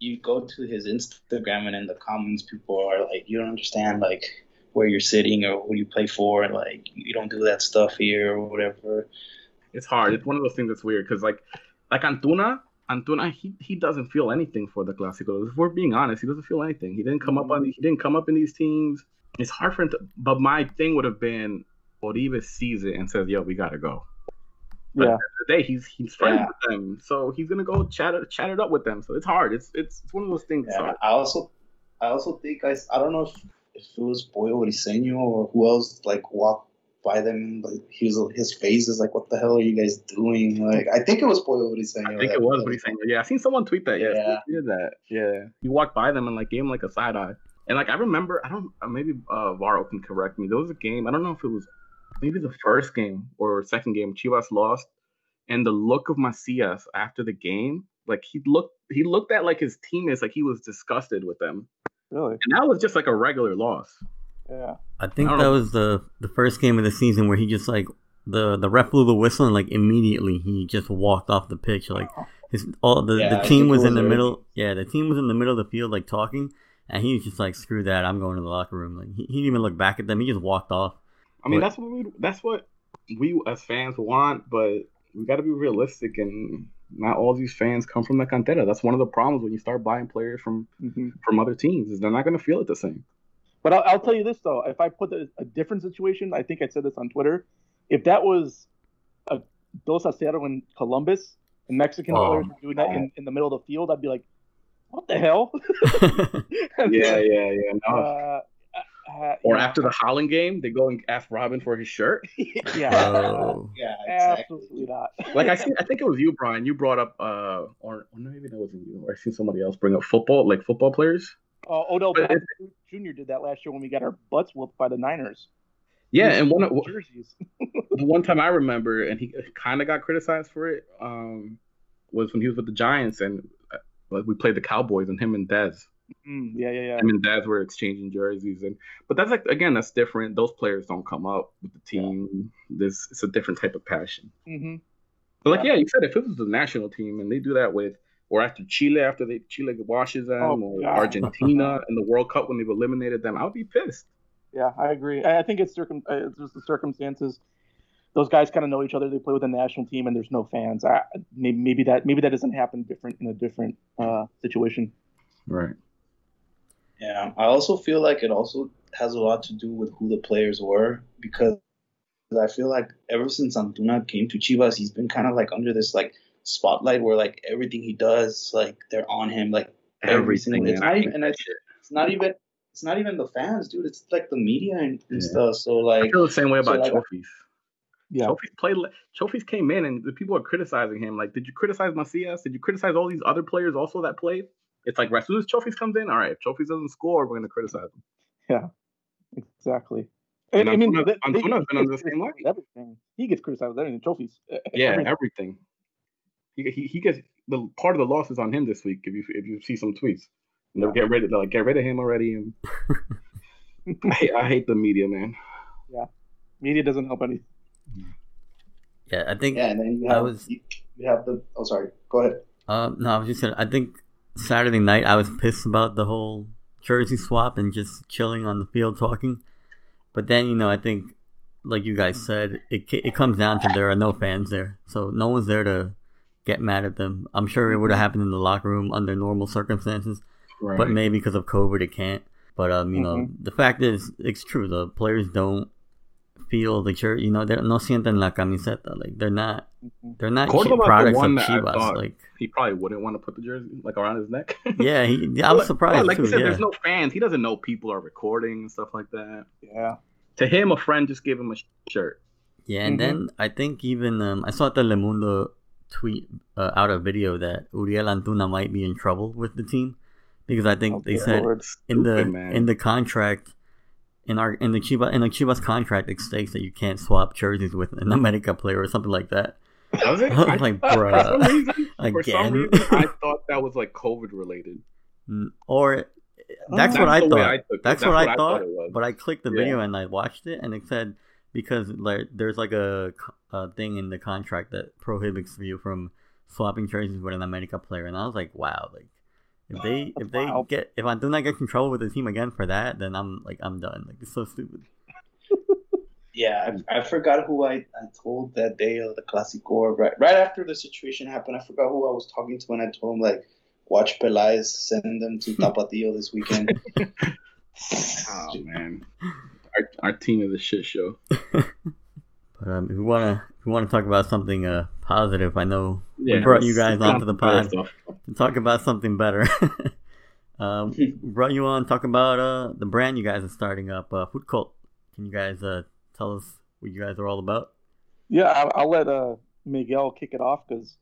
you go, off." you go to his Instagram and in the comments, people are like, "You don't understand, like where you're sitting or who you play for, and like you don't do that stuff here or whatever." It's hard. It's one of those things that's weird because like, like Antuna, Antuna, he he doesn't feel anything for the Clásico. If we're being honest, he doesn't feel anything. He didn't come up on. Mm-hmm. He didn't come up in these teams. It's hard for him to. But my thing would have been Oribe sees it and says, "Yo, we gotta go." But Yeah. at the end of the day, he's he's friends Yeah. with them, so he's gonna go chat it chat it up with them. So it's hard. It's it's, it's one of those things. Yeah. I also, I also think I, I don't know if, if it was Pollo Briseño or who else like walked by them. Like he was, his face is like, "What the hell are you guys doing?" Like I think it was Pollo Briseño. I think it was what. Yeah, I seen someone tweet that. Yeah, Yeah. he did that. Yeah, he walked by them and like gave him like a side eye. And like I remember, I don't uh, maybe uh, Varo can correct me. There was a game. I don't know if it was maybe the first game or second game. Chivas lost, and the look of Macias after the game, like he looked, he looked at like his teammates like he was disgusted with them, Really? and that was just like a regular loss. Yeah. I think I that know. was the the first game of the season where he just like the the ref blew the whistle and like immediately he just walked off the pitch. Like his all the, Yeah, the team was in the already- middle. Yeah, the team was in the middle of the field like talking, and he was just like, "Screw that! I'm going to the locker room." Like he, he didn't even look back at them. He just walked off. I mean, But- that's what we that's what we as fans want, but we got to be realistic, and not all these fans come from the cantera. That's one of the problems when you start buying players from Mhm. from other teams is they're not going to feel it the same. But I'll, I'll tell you this though: if I put a, a different situation, I think I said this on Twitter. If that was a Dos Acero in Columbus and Mexican Oh, players were doing that in, in the middle of the field, I'd be like, "What the hell?" Yeah, yeah, yeah. No. Uh, uh, or yeah. after the Holland game, they go and ask Robin for his shirt. yeah, Oh. Yeah, exactly. absolutely not. Like I see, I think it was you, Bryan. You brought up, uh, or, or maybe that wasn't you. Or I seen somebody else bring up football, like football players. Uh, Odell But Beckham Jr. did that last year when we got our butts whooped by the Niners. Yeah, and one of- jerseys. the one time I remember, and he kind of got criticized for it, um, was when he was with the Giants, and uh, like we played the Cowboys, and him and Dez, Mm, yeah, yeah, yeah. him and Dez were exchanging jerseys, and but that's like again, that's different. Those players don't come up with the team. This it's a different type of passion. hmm But like, yeah, you said if it was the national team and they do that with, or after Chile, after they Chile washes them, Oh, or God. Argentina in the World Cup when they've eliminated them, I would be pissed. Yeah, I agree. I I think it's circum uh, it's just the circumstances. Those guys kind of know each other. They play with the national team, and there's no fans. I, maybe, maybe that maybe that doesn't happen different in a different uh, situation. Right. Yeah, I also feel like it also has a lot to do with who the players were because I feel like ever since Antuna came to Chivas, he's been kind of like under this like spotlight where like everything he does, like they're on him, like everything. It's not even, and it's, it's not even, it's not even the fans, dude. It's like the media and, and Yeah. stuff. So like, I like, feel the same way so, about like- Chofis. Yeah, Chofis played. Chofis came in, and the people are criticizing him. Like, did you criticize Macias? Did you criticize all these other players also that played? It's like as soon as Chofis comes in, all right. If Chofis doesn't score, we're gonna criticize him. Yeah, exactly. And And, I mean, Antuna- they- they- Antuna's been on the he gets same criticized with Everything he gets criticized with everything. Trophies. Yeah, everything. everything. He, he he gets the part of the loss is on him this week. If you if you see some tweets, and they'll Yeah. get rid of like get rid of him already. And I hate I hate the media, man. Yeah, media doesn't help any. yeah, I think yeah, and then you I have, was- you, you have the. Oh, sorry. Go ahead. Um, no, I was just gonna. I think Saturday night I was pissed about the whole jersey swap and just chilling on the field talking. But then you know I think, like you guys said, it it comes down to there are no fans there, so no one's there to get mad at them. I'm sure it would have happened in the locker room under normal circumstances, Right. but maybe because of COVID it can't. But um, you know, Mhm. the fact is, it's true. The players don't feel the shirt. You know, they no sienten la camiseta. Like they're not. They're not Cordova's cheap the products of one that I Chivas. Like he probably wouldn't want to put the jersey like around his neck. yeah, he, I was surprised well, like too. you said, yeah. there's no fans. He doesn't know people are recording and stuff like that. Yeah. To him, a friend just gave him a shirt. Yeah, and Mhm. then I think even um, I saw Telemundo tweet uh, out a video that Uriel Antuna might be in trouble with the team because I think Oh, they said Lord. in the man. in the contract in our in the Chivas in the Chivas contract it states that you can't swap jerseys with an America player or something like that. Was it? I was like, For some reason, for some Again? reason, I thought that was like COVID related. Mm, or that's That's what I thought. I. That's, what, I I thought. thought it was. But I clicked the Yeah. video and I watched it, and it said because like there's like a, a thing in the contract that prohibits you from swapping jerseys with an America player, and I was like, wow, like if they if they wild. get if Antuna gets in trouble with the team again for that, then I'm like I'm done. Like it's so stupid. Yeah, I, I forgot who I, I told that day of the Clasico. Right, right after the situation happened, I forgot who I was talking to, and I told him like, watch Peláez send them to Tapatío this weekend. Oh man, our, our team is a shit show. But um, if we wanna if we wanna talk about something uh positive, I know Yeah, we brought you guys let's onto the get pod. to talk about something better. um, we brought you on talk about uh the brand you guys are starting up, uh, FutCvlt. Can you guys uh tell us what you guys are all about? Yeah, I'll, I'll let uh, Miguel kick it off because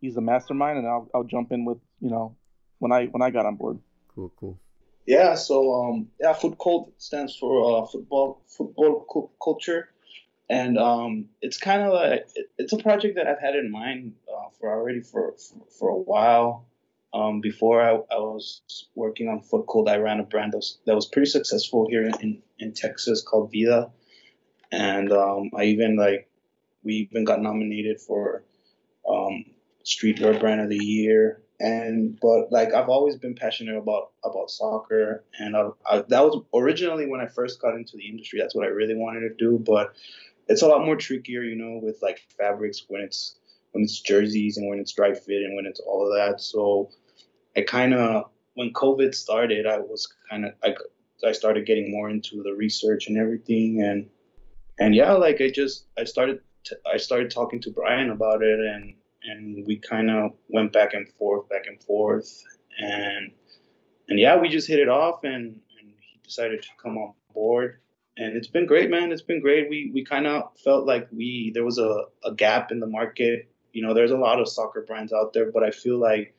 he's the mastermind, and I'll I'll jump in with you know when I when I got on board. Cool, cool. Yeah, so um, yeah, FutCvlt stands for uh, football football cu- culture, and um, it's kind of like it, it's a project that I've had in mind uh, for already for for, for a while. Um, before I, I was working on FutCvlt, I ran a brand that was, that was pretty successful here in, in Texas called Vida, and um, I even like We even got nominated for um, Streetwear Brand of the Year. And but like I've always been passionate about about soccer, and I, I, that was originally when I first got into the industry. That's what I really wanted to do, but it's a lot more trickier, you know, with like fabrics when it's when it's jerseys and when it's dry fit and when it's all of that. So I kind of when COVID started, I was kind of I I started getting more into the research and everything, and and yeah, like I just I started to, I started talking to Bryan about it, and and we kind of went back and forth, back and forth, and and yeah, we just hit it off, and, and he decided to come on board, and it's been great, man. It's been great. We we kind of felt like we there was a, a gap in the market. You know, there's a lot of soccer brands out there, but I feel like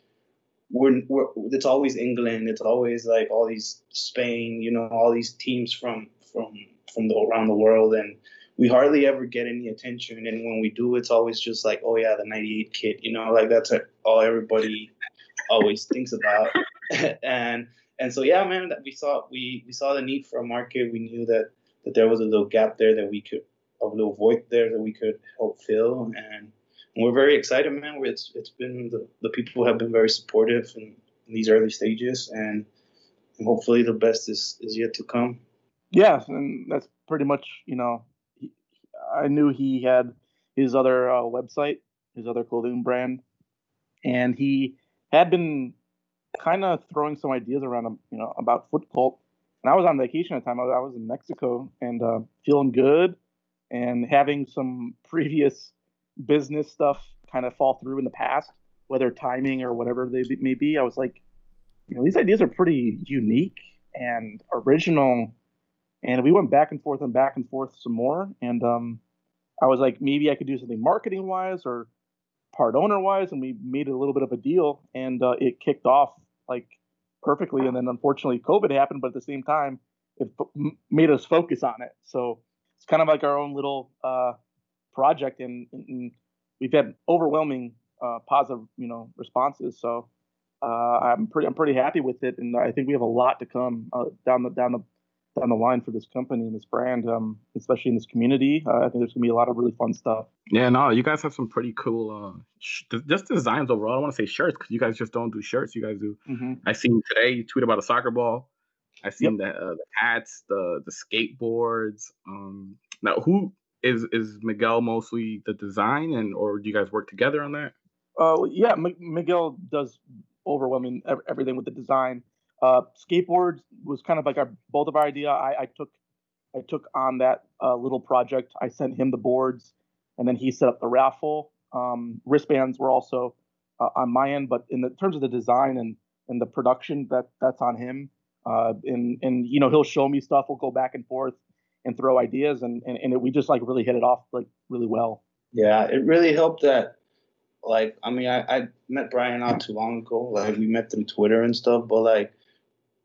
we're, we're it's always England. It's always like all these Spain. You know, all these teams from from from the around the world, and we hardly ever get any attention. And when we do, it's always just like, oh yeah, the '98 kit, you know, like that's all everybody always thinks about. and and so yeah, man, that we saw we we saw the need for a market. We knew that that there was a little gap there that we could a little void there that we could help fill. And, we're very excited, man. It's it's been the, the people have been very supportive in, in these early stages, and, and hopefully the best is is yet to come. Yeah, and that's pretty much you know I knew he had his other uh, website, his other clothing brand, and he had been kind of throwing some ideas around you know, about FutCvlt. And I was on vacation at the time. I was, I was in Mexico and uh, feeling good and having some previous business stuff kind of fall through in the past, whether timing or whatever they may be. I was like, you know, these ideas are pretty unique and original and we went back and forth and back and forth some more. And um, I was like, maybe I could do something marketing wise or part owner wise. And we made a little bit of a deal and uh, it kicked off like perfectly. And then unfortunately, COVID happened, but at the same time, it f- made us focus on it. So it's kind of like our own little uh, project. And, and, we've had overwhelming uh, positive, you know, responses. So uh, I'm pretty, I'm pretty happy with it. And I think we have a lot to come uh, down the, down the, down the line for this company and this brand, um, especially in this community. Uh, I think there's gonna be a lot of really fun stuff. Yeah, no, you guys have some pretty cool, uh, sh- just designs overall. I don't want to say shirts because you guys just don't do shirts. You guys do. Mm-hmm. I seen today you tweet about a soccer ball. I seen yep. the, uh, the hats, the the skateboards. Um, now, who is is Miguel mostly the design, and or do you guys work together on that? Uh, yeah, M- Miguel does overwhelming everything with the design. Uh, skateboards was kind of like our both of our idea. I, I took I took on that uh, little project. I sent him the boards, and then he set up the raffle. Um, wristbands were also uh, on my end, but in the terms of the design and and the production, that that's on him. Uh, and and you know he'll show me stuff. We'll go back and forth and throw ideas, and and, and it, we just like really hit it off like really well. Yeah, it really helped that. Like, I mean, I, I met Bryan not too long ago. Like, we met through Twitter and stuff, but like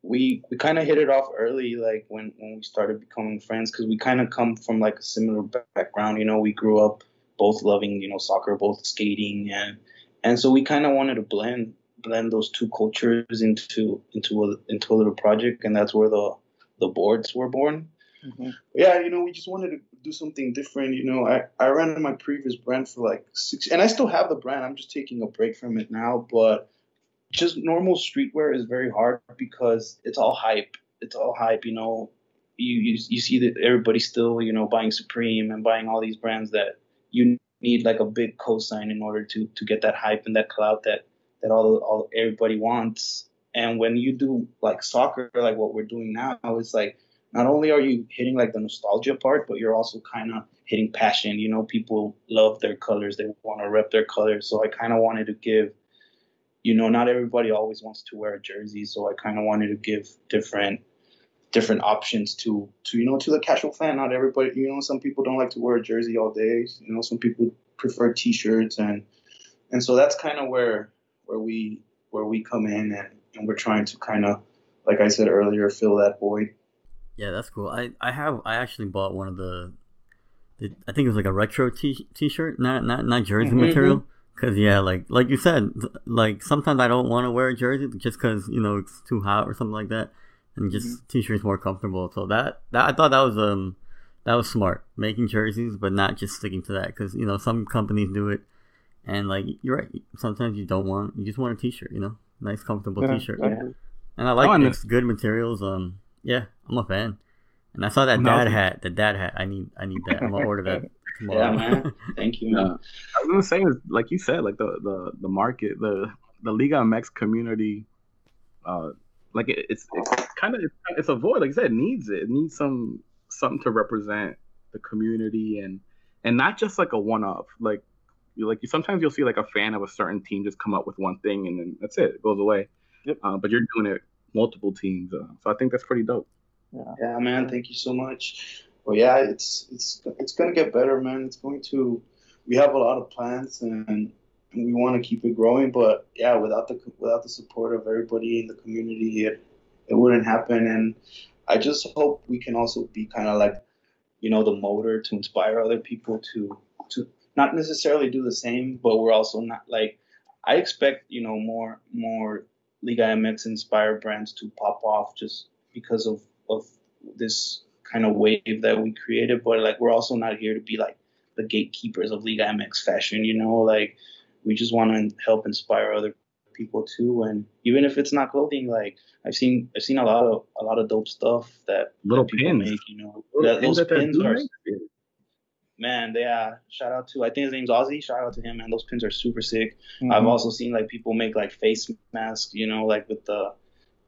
we we kind of hit it off early, like when when we started becoming friends, because we kind of come from like a similar background. You know, we grew up both loving you know soccer, both skating, and and so we kind of wanted to blend blend those two cultures into into a into a little project, and that's where the the boards were born. Mm-hmm. Yeah, you know, we just wanted to do something different. You know, I, I ran my previous brand for like six, and I still have the brand. I'm just taking a break from it now, but just normal streetwear is very hard because it's all hype. It's all hype, you know. You, you you see that everybody's still, you know, buying Supreme and buying all these brands that you need like a big cosign in order to to get that hype and that clout that that all all everybody wants. And when you do like soccer, like what we're doing now, it's like not only are you hitting like the nostalgia part, but you're also kind of hitting passion. You know, people love their colors; they want to rep their colors. So I kind of wanted to give you know, not everybody always wants to wear a jersey, so I kind of wanted to give different different options to to you know to the casual fan. Not everybody, you know, some people don't like to wear a jersey all day. You know, some people prefer t-shirts and and so that's kind of where where we where we come in and, and we're trying to kind of like I said earlier fill that void. Yeah, that's cool. I I have I actually bought one of the, the I think it was like a retro t t-shirt, not not not jersey mm-hmm. material. Cause yeah, like like you said, like sometimes I don't want to wear a jersey just cause you know it's too hot or something like that, and just mm-hmm. t-shirts more comfortable. So that that I thought that was um that was smart making jerseys, but not just sticking to that because you know some companies do it, and like you're right. Sometimes you don't want you just want a T-shirt, you know, nice comfortable Yeah, T-shirt, exactly. and I like Oh, and It's good materials. Um, yeah, I'm a fan. And I saw that No. dad hat. The dad hat. I need. I need that. I'm gonna order that tomorrow. Yeah, man. Thank you, man. Yeah. I was gonna say, like you said, like the the the market, the the Liga MX community, uh, like it, it's it's kind of it's a void. Like you said, it needs it. It needs some something to represent the community and and not just like a one off. Like you like you sometimes you'll see like a fan of a certain team just come up with one thing and then that's it. It goes away. Yep. Uh, but you're doing it multiple teams, uh, so I think that's pretty dope. Yeah. Yeah, man. Thank you so much. Well, yeah, it's it's it's gonna get better, man. It's going to. We have a lot of plans and, and we want to keep it growing, but yeah, without the without the support of everybody in the community, it it wouldn't happen. And I just hope we can also be kind of like, you know, the motor to inspire other people to to not necessarily do the same, but we're also not like. I expect you know more more Liga MX inspired brands to pop off just because of of this kind of wave that we created, but like we're also not here to be like the gatekeepers of Liga MX fashion, you know, like we just want to help inspire other people too and even if it's not clothing like I've seen I've seen a lot of a lot of dope stuff that Little that people pins. make, you know. Little That, those that they're pins are doing. man, they uh shout out to I think his name's Ozzy, shout out to him, man. Those pins are super sick. I've Mhm. also seen like people make like face masks, you know, like with the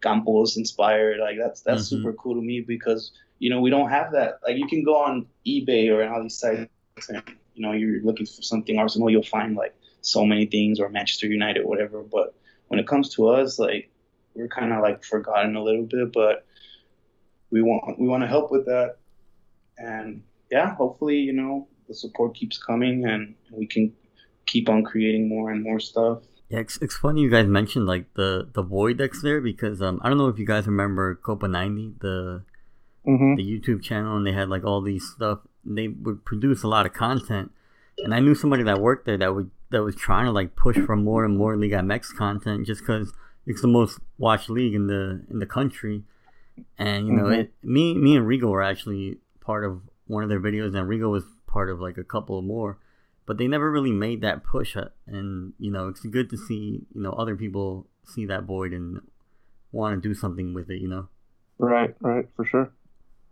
Campos inspired. Like that's that's Mhm. super cool to me because you know we don't have that. Like you can go on eBay or all these sites and you know you're looking for something Arsenal, you'll find like so many things or Manchester United, whatever. But when it comes to us, like we're kind of like forgotten a little bit, but we want we want to help with that, and yeah, hopefully you know the support keeps coming and we can keep on creating more and more stuff. Yeah, it's, it's funny you guys mentioned like the the void that's there because um I don't know if you guys remember Copa 90 the Mhm. the YouTube channel and they had like all these stuff. They would produce a lot of content, and I knew somebody that worked there that would that was trying to like push for more and more Liga MX content just because it's the most watched league in the in the country. And you know, Mhm. it, me me and Rigo were actually part of one of their videos, and Rigo was part of like a couple more, but they never really made that push. uh, And you know, it's good to see you know other people see that void and want to do something with it. You know. Right, right, for sure.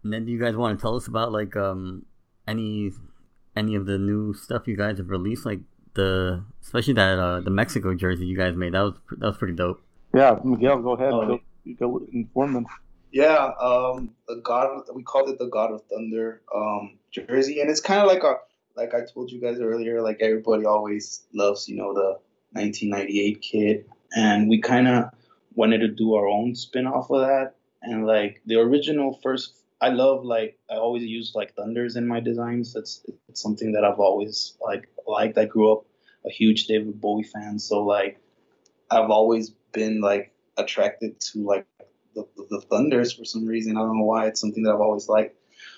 And then do you guys want to tell us about like um any any of the new stuff you guys have released, like the especially that uh the Mexico jersey you guys made. That was that was pretty dope. Yeah, Miguel, go ahead. Oh. Go, go inform them. Yeah, um, the God we called it the God of Thunder um, jersey, and it's kind of like a like I told you guys earlier. Like everybody always loves, you know, the 1998 kid, and we kind of wanted to do our own spin off of that. And like the original first, I love like I always use like thunders in my designs. That's it's something that I've always like liked. I grew up a huge David Bowie fan, so like I've always been like attracted to like the, the, the Thunders for some reason. I don't know why. It's something that I've always liked.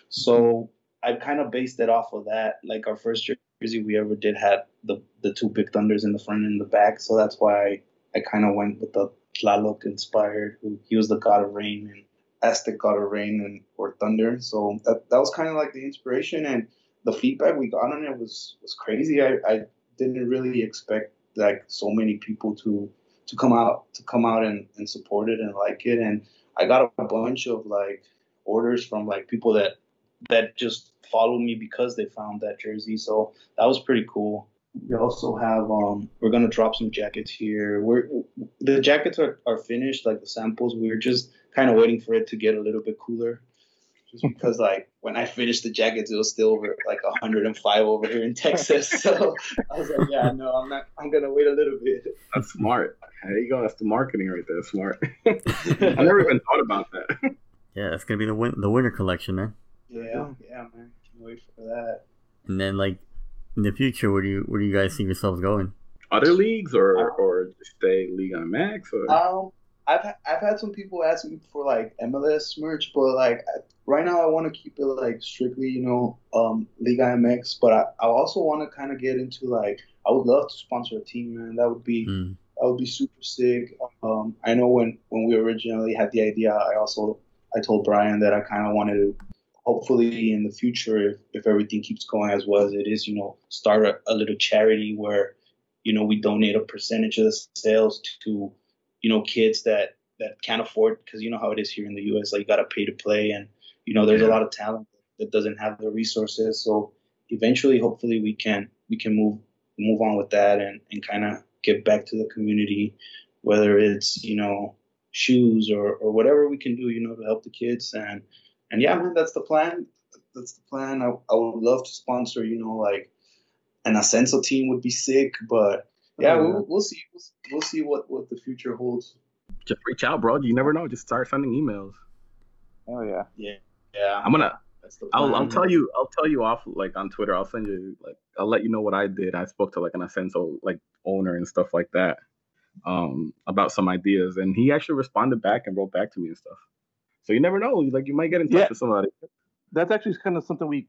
So I kind of based it off of that. Like our first jersey we ever did had the the two big Thunders in the front and the back. So that's why I, I kind of went with the Tlaloc inspired. Who he was the god of rain and Aztec god of rain and or thunder. So that that was kind of like the inspiration and the feedback we got on it was was crazy. I, I didn't really expect like so many people to to come out to come out and, and support it and like it and I got a bunch of like orders from like people that that just followed me because they found that jersey so that was pretty cool we also have um we're gonna drop some jackets here we're the jackets are, are finished like the samples we're just kind of waiting for it to get a little bit cooler just because like when I finished the jackets it was still over like 105 over here in Texas so I was like yeah no I'm not I'm gonna wait a little bit That's smart. There you go. That's the marketing right there. Smart. I never even thought about that. Yeah, that's gonna be the win- the winter collection, man. Yeah, yeah, man. Can't wait for that. And then like in the future, where do you where do you guys see yourselves going? Other leagues or or stay Liga MX or Um, I've I've had some people ask me for like MLS merch, but like I- right now I want to keep it like strictly, you know, um, Liga MX. But I, I also want to kind of get into like I would love to sponsor a team, man. That would be Mm. that would be super sick. Um, I know when when we originally had the idea, I also I told Bryan that I kind of wanted to hopefully in the future, if, if everything keeps going as well as it is, you know, start a, a little charity where, you know, we donate a percentage of the sales to, you know, kids that that can't afford because you know how it is here in the U.S. Like you gotta pay to play, and you know there's a lot of talent that doesn't have the resources. So eventually, hopefully, we can we can move move on with that and and kind of give back to the community, whether it's you know shoes or or whatever we can do, you know, to help the kids and and yeah, man, that's the plan. That's the plan. I, I would love to sponsor, you know, like an Ascenso team would be sick, but yeah, oh, we'll, we'll see. We'll, we'll see what what the future holds just reach out, bro. You never know. Just start sending emails. Oh yeah. Yeah. Yeah. I'm gonna. I'll, I'll tell you. I'll tell you off like on Twitter. I'll send you like I'll let you know what I did. I spoke to like an Ascenso like owner and stuff like that um about some ideas, and he actually responded back and wrote back to me and stuff. So you never know. Like you might get in touch yeah. with somebody. That's actually kind of something we.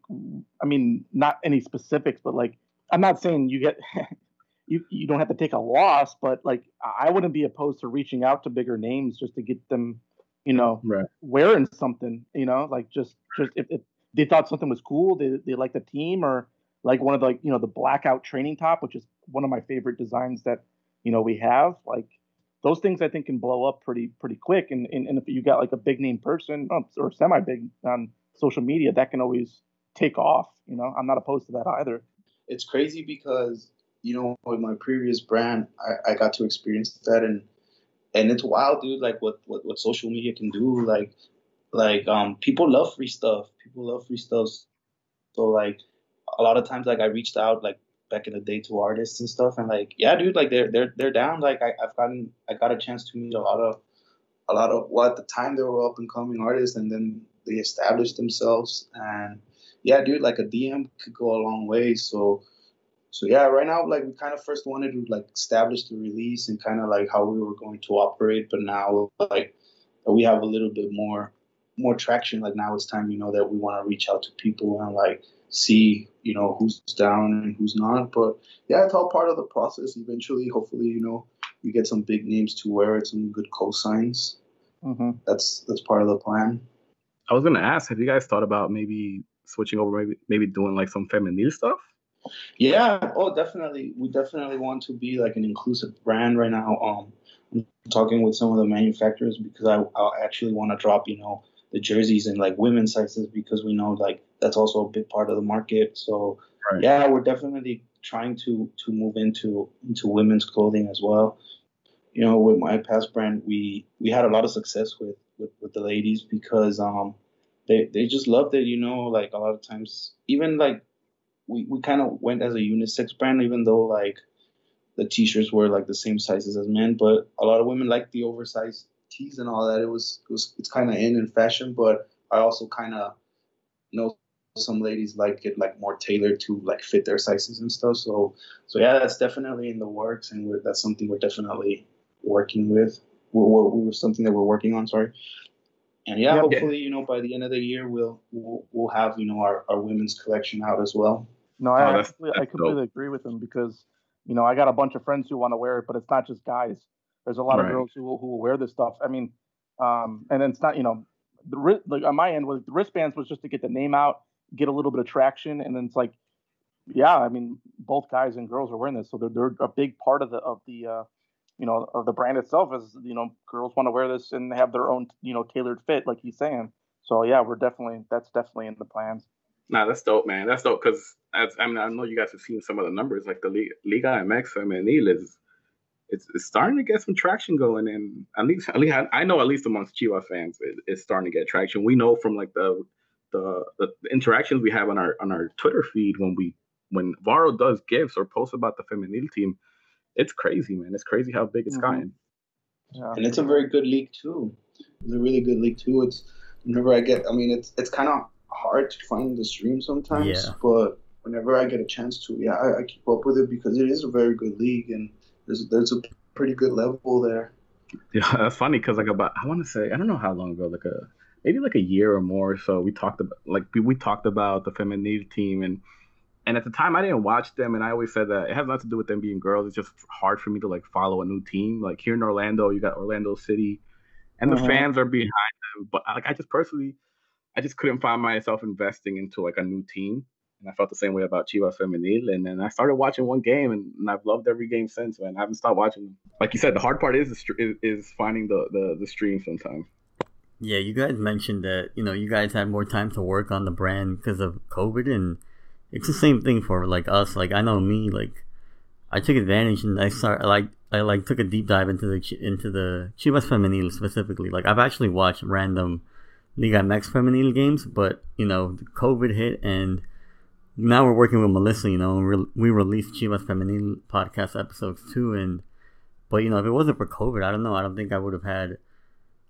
I mean, not any specifics, but like I'm not saying you get you you don't have to take a loss, but like I wouldn't be opposed to reaching out to bigger names just to get them, you know, right. wearing something, you know, like just just if, if they thought something was cool, they they like the team or like one of the like you know the blackout training top, which is one of my favorite designs that you know we have. Like those things I think can blow up pretty pretty quick, and and, and if you got like a big name person oh, or semi big on social media, that can always take off. You know, I'm not opposed to that either. It's crazy because you know, with my previous brand, I, I got to experience that and and it's wild, dude. Like what, what what social media can do. Like like um people love free stuff. People love free stuff. So like a lot of times like I reached out like back in the day to artists and stuff. And like yeah dude like they're they're they're down. Like I, I've gotten I got a chance to meet a lot of a lot of well at the time they were up and coming artists and then they established themselves. And yeah dude like a DM could go a long way. So so yeah, right now like we kind of first wanted to like establish the release and kind of like how we were going to operate, but now like we have a little bit more more traction. Like now it's time, you know, that we want to reach out to people and like see, you know, who's down and who's not. But yeah, it's all part of the process. Eventually, hopefully, you know, you get some big names to wear it, some good cosigns. Mm-hmm. That's that's part of the plan. I was gonna ask, have you guys thought about maybe switching over, maybe maybe doing like some feminine stuff? Yeah, oh, definitely. We definitely want to be like an inclusive brand right now. Um, I'm talking with some of the manufacturers because I, I actually want to drop, you know, the jerseys and like women's sizes because we know like that's also a big part of the market. So right. yeah, we're definitely trying to to move into into women's clothing as well. You know, with my past brand, we we had a lot of success with with, with the ladies because um they they just loved it. You know, like a lot of times, even like we, we kind of went as a unisex brand, even though like the t-shirts were like the same sizes as men, but a lot of women like the oversized tees and all that. It was it was it's kind of in in fashion, but I also kind of know some ladies like it like more tailored to like fit their sizes and stuff. So so yeah, that's definitely in the works, and that's something we're definitely working with. We're, we're, we're, something that we're working on. Sorry. And yeah, hopefully, you know, by the end of the year, we'll we'll, we'll have you know our, our women's collection out as well. No, I, oh, that's, that's I completely dope. agree with him because you know I got a bunch of friends who want to wear it, but it's not just guys. There's a lot right. of girls who who will wear this stuff. I mean, um, and it's not you know the like on my end was the wristbands was just to get the name out, get a little bit of traction, and then it's like, yeah, I mean both guys and girls are wearing this, so they're they're a big part of the of the uh, you know of the brand itself. Is you know girls want to wear this and have their own you know tailored fit, like he's saying. So yeah, we're definitely that's definitely in the plans. Nah, that's dope, man. That's dope because I mean I know you guys have seen some of the numbers like the Liga MX femenil is it's, it's starting to get some traction going, and at least at least I know at least amongst Chivas fans it, it's starting to get traction. We know from like the, the the interactions we have on our on our Twitter feed when we when Varo does gifts or posts about the femenil team, it's crazy, man. It's crazy how big it's mm-hmm. gotten. Yeah. And it's a very good league too. It's a really good league too. It's whenever I get, I mean, it's it's kind of hard to find the stream sometimes, yeah. but whenever I get a chance to, yeah, I, I, keep up with it because it is a very good league and there's there's a pretty good level there. Yeah, that's funny because like about I want to say I don't know how long ago, like a maybe like a year or more. So we talked about like we, we talked about the feminine team and and at the time I didn't watch them and I always said that it has nothing to do with them being girls. It's just hard for me to like follow a new team. Like here in Orlando, you got Orlando City, and the uh-huh. fans are behind them. But like I just personally I just couldn't find myself investing into like a new team. And I felt the same way about Chivas Femenil. And then I started watching one game, and, and I've loved every game since. Man, I haven't stopped watching them. Like you said, the hard part is is, is finding the, the the stream sometimes. Yeah, you guys mentioned that you know you guys had more time to work on the brand because of COVID, and it's the same thing for like us. Like I know me, like I took advantage and I start like I like took a deep dive into the into the Chivas Femenil specifically. Like I've actually watched random Liga MX Femenil games, but you know COVID hit and now we're working with Melissa. You know, we, we released Chivas Femenil podcast episodes too, and but you know if it wasn't for COVID, I don't know. I don't think I would have had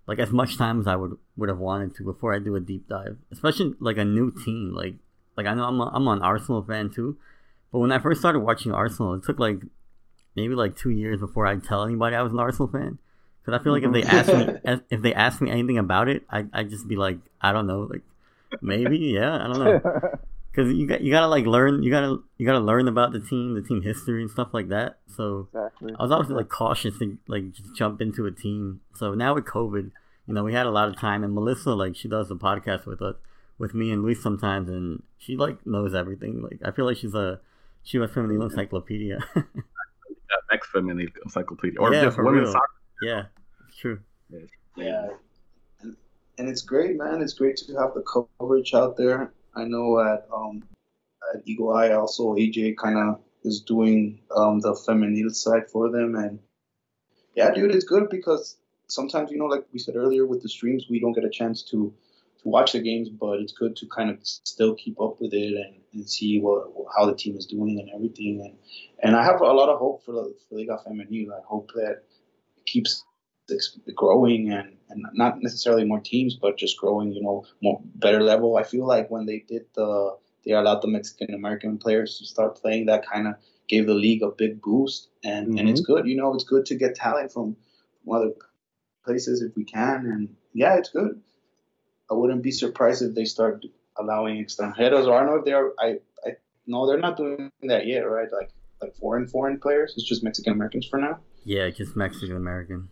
like as much time as I would would have wanted to before I do a deep dive, especially like a new team. Like like I know I'm a, I'm an Arsenal fan too, but when I first started watching Arsenal, it took like maybe like two years before I'd tell anybody I was an Arsenal fan. Because I feel like if they mm-hmm. ask me if they ask me anything about it, I I just be like I don't know, like maybe yeah, I don't know. Because you got you gotta like learn you gotta you gotta learn about the team, the team history and stuff like that. So exactly. I was always like cautious to like just jump into a team. So now with COVID, you know, we had a lot of time, and Melissa like she does the podcast with us with me and Luis sometimes, and she like knows everything. Like I feel like she's a she was feminine encyclopedia. Ex feminine encyclopedia, or yeah, just women's soccer. Yeah, it's true. Yeah, and, and it's great, man. It's great to have the coverage out there. I know at um at Eagle Eye also AJ kind of is doing um the feminine side for them, and yeah, dude, it's good because sometimes you know, like we said earlier with the streams, we don't get a chance to to watch the games, but it's good to kind of still keep up with it and, and see what how the team is doing and everything. And and I have a lot of hope for the for Liga Femenil. I hope that it keeps growing and, and not necessarily more teams, but just growing, you know, more better level. I feel like when they did the they allowed the Mexican American players to start playing, that kind of gave the league a big boost, and mm-hmm. and it's mm-hmm. good. You know, it's good to get talent from, from other places if we can, and yeah, it's good. I wouldn't be surprised if they start allowing extranjeros, or I don't know if they are. I, I no, they're not doing that yet, right? Like like foreign foreign players. It's just Mexican Americans for now. Yeah, just Mexican American.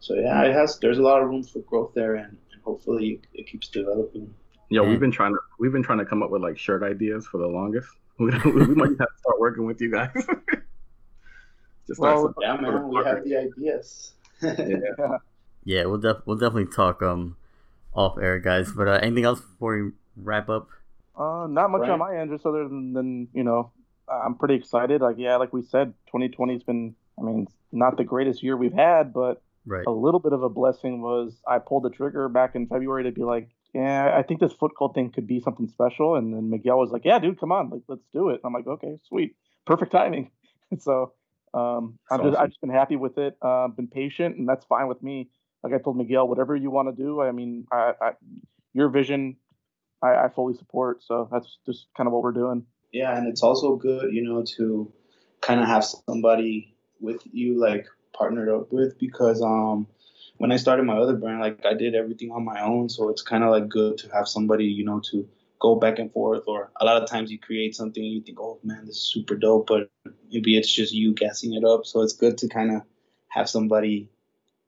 So yeah, it has. There's a lot of room for growth there, and, and hopefully it keeps developing. Yeah, we've been trying to we've been trying to come up with like shirt ideas for the longest. we might have to start working with you guys. Just well, yeah, man, we have the ideas. yeah. yeah, we'll def- we'll definitely talk um off air, guys. But uh, anything else before we wrap up? Uh, not much right. on my end, just other than, than you know, I'm pretty excited. Like, yeah, like we said, 2020's been, I mean, not the greatest year we've had, but right. a little bit of a blessing was I pulled the trigger back in February to be like, yeah, I think this FutCvlt thing could be something special. And then Miguel was like, yeah, dude, come on, like, let's do it. I'm like, okay, sweet, perfect timing. so um, I'm just, I've just been happy with it. Uh, been patient, and that's fine with me like I told Miguel, whatever you want to do, I mean, I, I, your vision, I, I fully support. So that's just kind of what we're doing. Yeah, and it's also good, you know, to kind of have somebody with you, like partnered up with, because um, when I started my other brand, like I did everything on my own, so it's kind of like good to have somebody, you know, to go back and forth. Or a lot of times you create something and you think, oh man, this is super dope, but maybe it's just you gassing it up. So it's good to kind of have somebody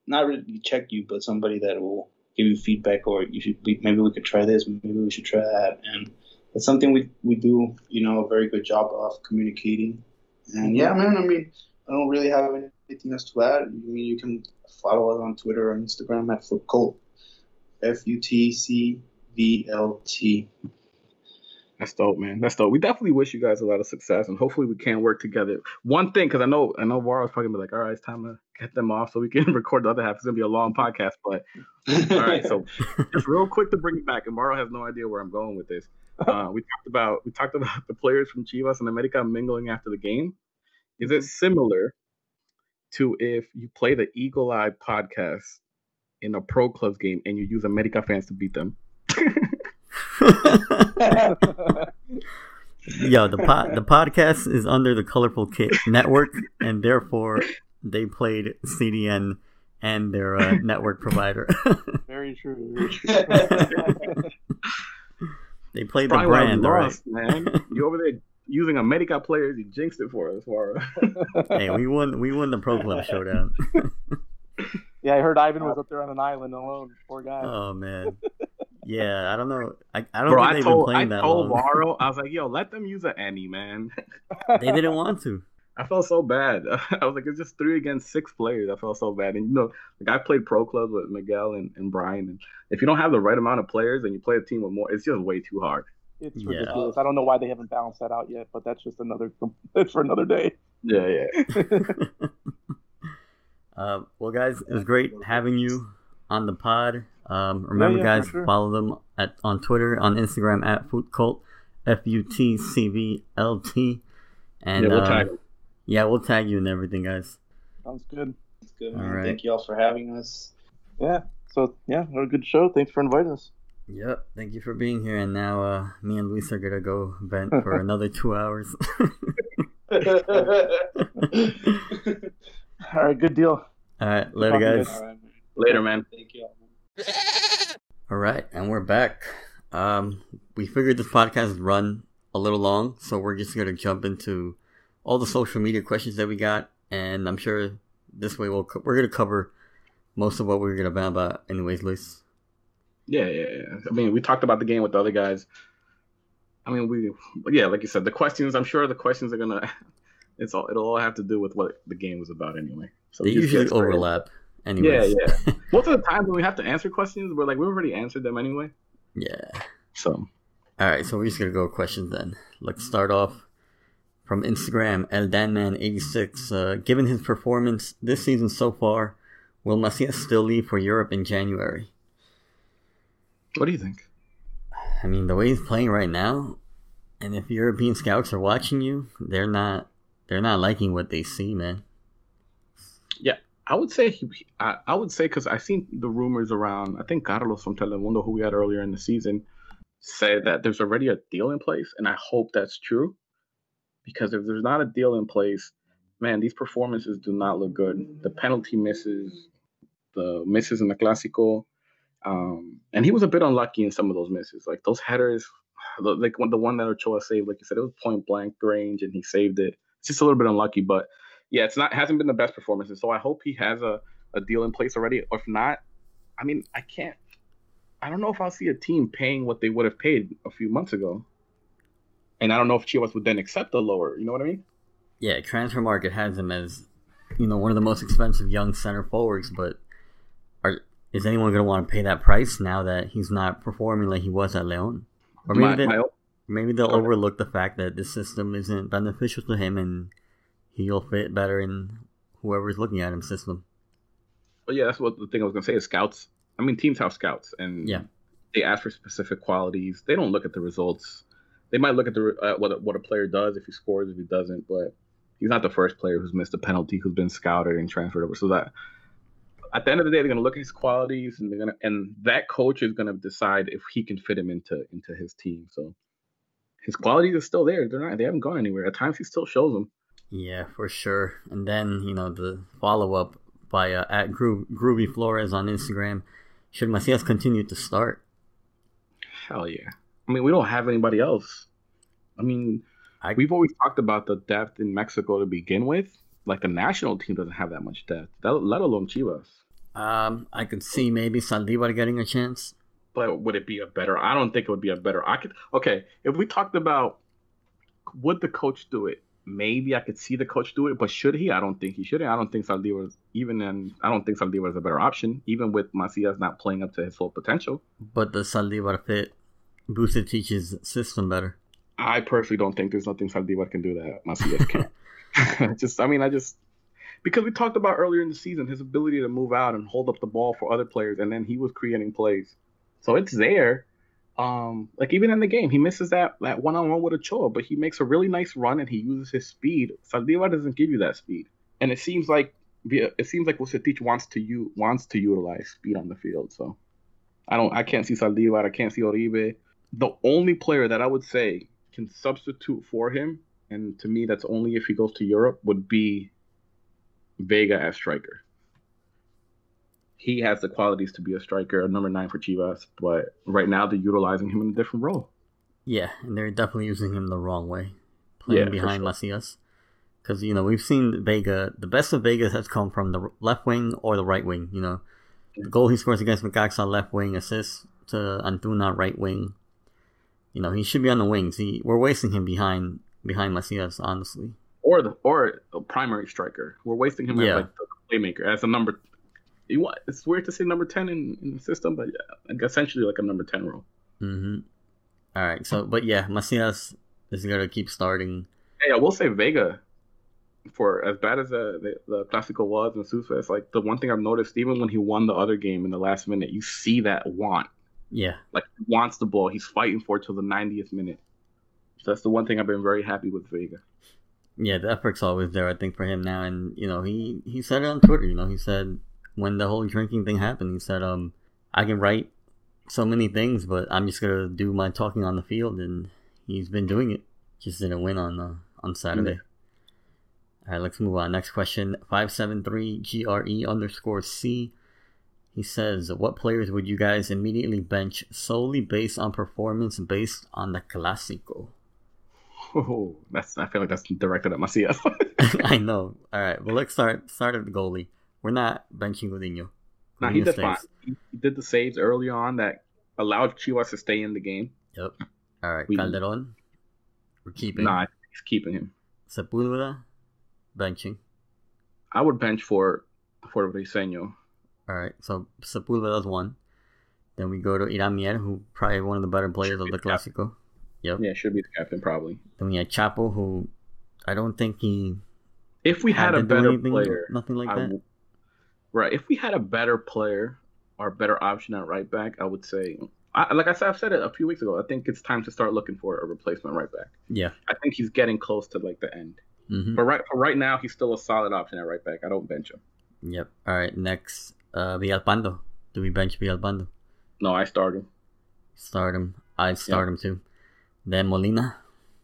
not really check you, but somebody that will give you feedback or you should maybe we could try this, maybe we should try that, and it's something we we do you know a very good job of communicating. And yeah, man, I mean, I don't really have anything else to add. I mean, you can follow us on Twitter or Instagram at FutCvlt, F U T C V L T. That's dope, man. That's dope. We definitely wish you guys a lot of success, and hopefully we can work together. One thing, because I know I know Warren's probably be like, all right, it's time to get them off so we can record the other half. It's gonna be a long podcast, but all right. So just real quick to bring it back, and Varo has no idea where I'm going with this. Uh, we talked about we talked about the players from Chivas and America mingling after the game. Is it similar to if you play the Eagle Eye podcast in a pro clubs game and you use America fans to beat them? Yo, the pod, the podcast is under the Colorful Kit Network, and therefore they played CDN and their uh, network provider. very true. Very true. they played the brand, lost, right? man. You over there using America players? You jinxed it for us, Wara. hey, we won. We won the Pro Club showdown. yeah, I heard Ivan was up there on an island alone. Poor guy. Oh man. yeah, I don't know. I, I don't Bro, think I they've told been I that told long. Varo, I was like, yo, let them use an any man. They didn't want to. I felt so bad. I was like, it's just three against six players. I felt so bad. And you know, like I played pro clubs with Miguel and, and Bryan, and if you don't have the right amount of players and you play a team with more, it's just way too hard. It's Yeah. ridiculous. I don't know why they haven't balanced that out yet, but that's just another that's for another day. Yeah, yeah. Uh, well, guys, it was great having you on the pod. Um, remember, yeah, for guys, sure. follow them at on Twitter, on Instagram at FutCvlt, F U T C V L T, and yeah, we'll uh, tag yeah, we'll tag you and everything, guys. Sounds good. It's good, All man. right. Thank you all for having us. Yeah. So yeah, what a good show. Thanks for inviting us. Yep, thank you for being here. And now, uh, me and Luis are gonna go vent for another two hours. All right, good deal. All right, later, talking, guys. guys. all right, man. Later, man. Thank you all. All right, and we're back. Um, we figured this podcast would run a little long, so we're just gonna jump into all the social media questions that we got, and I'm sure this way we'll co- we're gonna cover most of what we're gonna ban about, anyways, Luis. Yeah, yeah, yeah. I mean, we talked about the game with the other guys. I mean, we, yeah, like you said, the questions. I'm sure the questions are gonna. It's all. It'll all have to do with what the game was about anyway. So They usually overlap, Yeah, anyways. yeah. Most of the times when we have to answer questions, we're like, we already answered them anyway. yeah. So All right, so we're just gonna go with questions then. Let's start off from Instagram. Eldanman86. Uh, given his performance this season so far, will Macias still leave for Europe in January? What do you think? I mean, the way he's playing right now, and if European scouts are watching you, they're not they're not liking what they see, man. Yeah, I would say he, I, I would say because I seen the rumors around. I think Carlos from Telemundo, who we had earlier in the season, said that there's already a deal in place, and I hope that's true. Because if there's not a deal in place, man, these performances do not look good. The penalty misses, the misses in the Clásico, um, and he was a bit unlucky in some of those misses. Like those headers, the- like the one that Ochoa saved, like you said, it was point blank range, and he saved it. It's just a little bit unlucky, but yeah, it's not hasn't been the best performances. So I hope he has a, a deal in place already. Or if not, I mean, I can't. I don't know if I'll see a team paying what they would have paid a few months ago. And I don't know if Chivas would then accept a lower. You know what I mean? Yeah, transfer market has him as you know one of the most expensive young center forwards, but is anyone going to want to pay that price now that he's not performing like he was at Leon? Or maybe My- they, my- maybe they'll ahead. overlook the fact that this system isn't beneficial to him and he'll fit better in whoever's looking at him system. but yeah, that's what the thing I was gonna say is scouts. I mean, teams have scouts, and Yeah. they ask for specific qualities. They don't look at the results. They might look at the uh, what a- what a player does if he scores, if he doesn't, but he's not the first player who's missed a penalty who's been scouted and transferred over. So that at the end of the day, they're gonna look at his qualities, and they're gonna and that coach is gonna decide if he can fit him into into his team. So his qualities are still there. They're not. They haven't gone anywhere. At times, he still shows them. Yeah, for sure. And then you know the follow up by uh, at Gro- Groovy Flores on Instagram. Should Macias continue to start? Hell yeah. I mean, we don't have anybody else. I mean, I- we've always talked about the depth in Mexico to begin with. Like the national team doesn't have that much depth, let alone Chivas. Um, I could see maybe Zaldívar getting a chance. But would it be a better? I don't think it would be a better. I could. Okay, if we talked about would the coach do it? Maybe I could see the coach do it, but should he? I don't think he should. I don't think Zaldívar even then. I don't think Zaldívar is a better option, even with Macias not playing up to his full potential. But the Zaldívar fit Vucetich's system better? I personally don't think there's nothing Zaldívar can do that Macias can. just, I mean, I just because we talked about earlier in the season his ability to move out and hold up the ball for other players, and then he was creating plays, so it's there. Um, like even in the game, he misses that that one on one with Ochoa, but he makes a really nice run and he uses his speed. Zaldívar doesn't give you that speed, and it seems like it seems like Vucetich wants to you wants to utilize speed on the field. So I don't, I can't see Zaldívar, I can't see Oribe. The only player that I would say can substitute for him, and to me, that's only if he goes to Europe, would be Vega as striker. He has the qualities to be a striker, a number nine for Chivas, but right now they're utilizing him in a different role. Yeah, and they're definitely using him the wrong way, playing Yeah, behind sure. Macias. Because you know we've seen Vega. The best of Vega has come from the left wing or the right wing. You know, the goal he scores against on left wing assists to Antuna right wing. You know, he should be on the wings. He we're wasting him behind behind Macias, honestly. Or the or a primary striker. We're wasting him Yeah. as like the playmaker, as a number. You want, it's weird to say number ten in, in the system, but yeah, like essentially like a number ten role. Mm-hmm. All right. So, but yeah, Macias is gonna keep starting. Hey, I will say Vega, for as bad as the the, the Clasico was and Sufes, like the one thing I've noticed, even when he won the other game in the last minute, you see that want. Yeah. Like he wants the ball. He's fighting for it till the 90th minute. So that's the one thing I've been very happy with Vega. Yeah, the effort's always there, I think, for him now. And you know, he he said it on Twitter. You know, he said when the whole drinking thing happened, he said, "Um, I can write so many things, but I'm just gonna do my talking on the field." And he's been doing it. Just didn't win on uh, on Saturday. All right, let's move on. Next question: five seven three GRE underscore C. He says, "What players would you guys immediately bench solely based on performance, based on the Clásico?" Oh, that's I feel like that's directed at Macias. I know. All right. Well, let's start start at the goalie. We're not benching Gudiño. now he did fine. He, he did the saves early on that allowed Chivas to stay in the game. Yep. All right. We- Calderon. We're keeping. Nah, he's keeping him. Sepulveda. Benching. I would bench for for Briseño. All right. So Sepulveda's one. Then we go to Hiram Mier, who probably one of the better players of the Clásico. Yep. Yeah, should be the captain probably. Then we had Chapo, who I don't think he If we had, to a better anything, player, nothing like I that. w- right? If we had a better player or a better option at right back, I would say, I, like I said, I've said it a few weeks ago. I think it's time to start looking for a replacement right back. Yeah. I think he's getting close to like the end. hmm But right, right now, he's still a solid option at right back. I don't bench him. Yep. All right. Next, uh, Villalpando. Do we bench Villalpando? No, I start him. Start him. I'd start him too. Then Molina.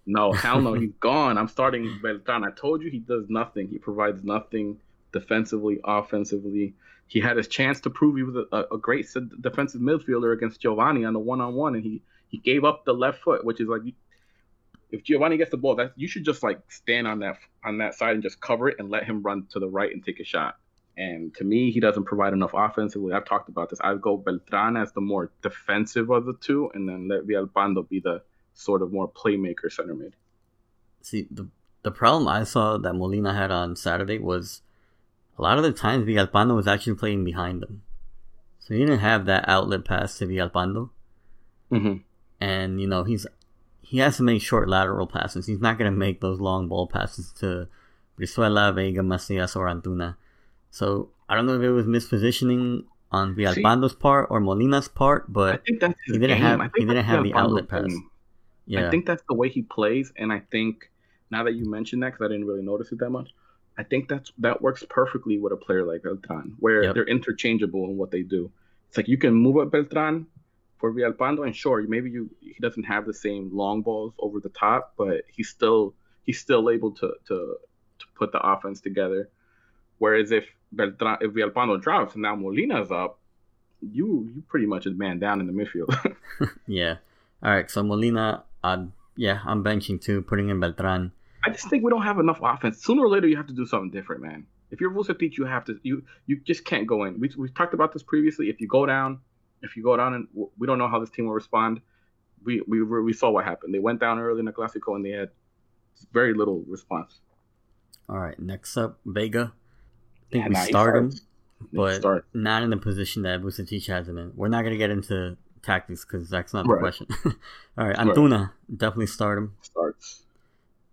No, hell no, he's gone. I'm starting Beltran. I told you he does nothing. He provides nothing defensively, offensively. He had his chance to prove he was a, a great defensive midfielder against Giovanni on the one-on-one, and he he gave up the left foot, which is like if Giovanni gets the ball, that you should just like stand on that on that side and just cover it and let him run to the right and take a shot. And to me, he doesn't provide enough offensively. I've talked about this. I'd go Beltran as the more defensive of the two, and then let Villalpando be the sort of more playmaker center mid. See, the the problem I saw that Molina had on Saturday was a lot of the times Villalpando was actually playing behind them. So he didn't have that outlet pass to Villalpando. Mm-hmm. And, you know, he's he has to make short lateral passes. He's not going to make those long ball passes to Brizuela, Vega, Macias, or Antuna. So I don't know if it was mispositioning on Villalpando's part or Molina's part, but he didn't game. have- he didn't have the outlet pass. game. Yeah. I think that's the way he plays, and I think now that you mention that, because I didn't really notice it that much, I think that's that works perfectly with a player like Beltran, where Yep. they're interchangeable in what they do. It's like you can move up Beltran for Villalpando, and sure, maybe you he doesn't have the same long balls over the top, but he's still he's still able to to to put the offense together. Whereas if Beltran, if Villalpando drops and now Molina's up, you you pretty much is man down in the midfield. yeah. All right, so Molina, uh, yeah, I'm benching too, putting in Beltran. I just think we don't have enough offense. Sooner or later, you have to do something different, man. If you're Vucetich, you have to you you just can't go in. We we talked about this previously. If you go down, if you go down, and we don't know how this team will respond. We we we saw what happened. They went down early in the Clasico and they had very little response. All right, next up, Vega. I think Yeah, we nah, start him, but starts. not in the position that Vucetich has him in. We're not going to get into tactics because that's not the Right. question. All right, Right. Antuna, definitely start him. starts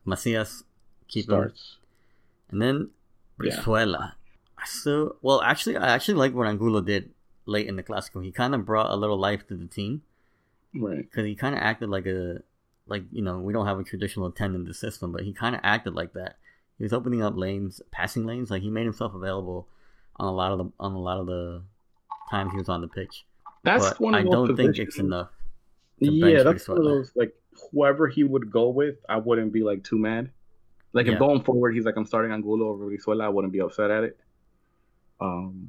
Macias, keep him. starts. And then Yeah. Brizuela. I still, well, actually, I actually like what Angulo did late in the Clasico. He kind of brought a little life to the team Right. because he kind of acted like a, like you know, we don't have a traditional ten in the system, but he kind of acted like that. He was opening up lanes, passing lanes. Like he made himself available on a lot of the on a lot of the times he was on the pitch. That's but one of I those don't think positions- it's enough. Yeah, that's one of those like whoever he would go with, I wouldn't be like too mad. Like Yeah. if going forward, he's like I'm starting Angulo over Brizuela, I wouldn't be upset at it. Um,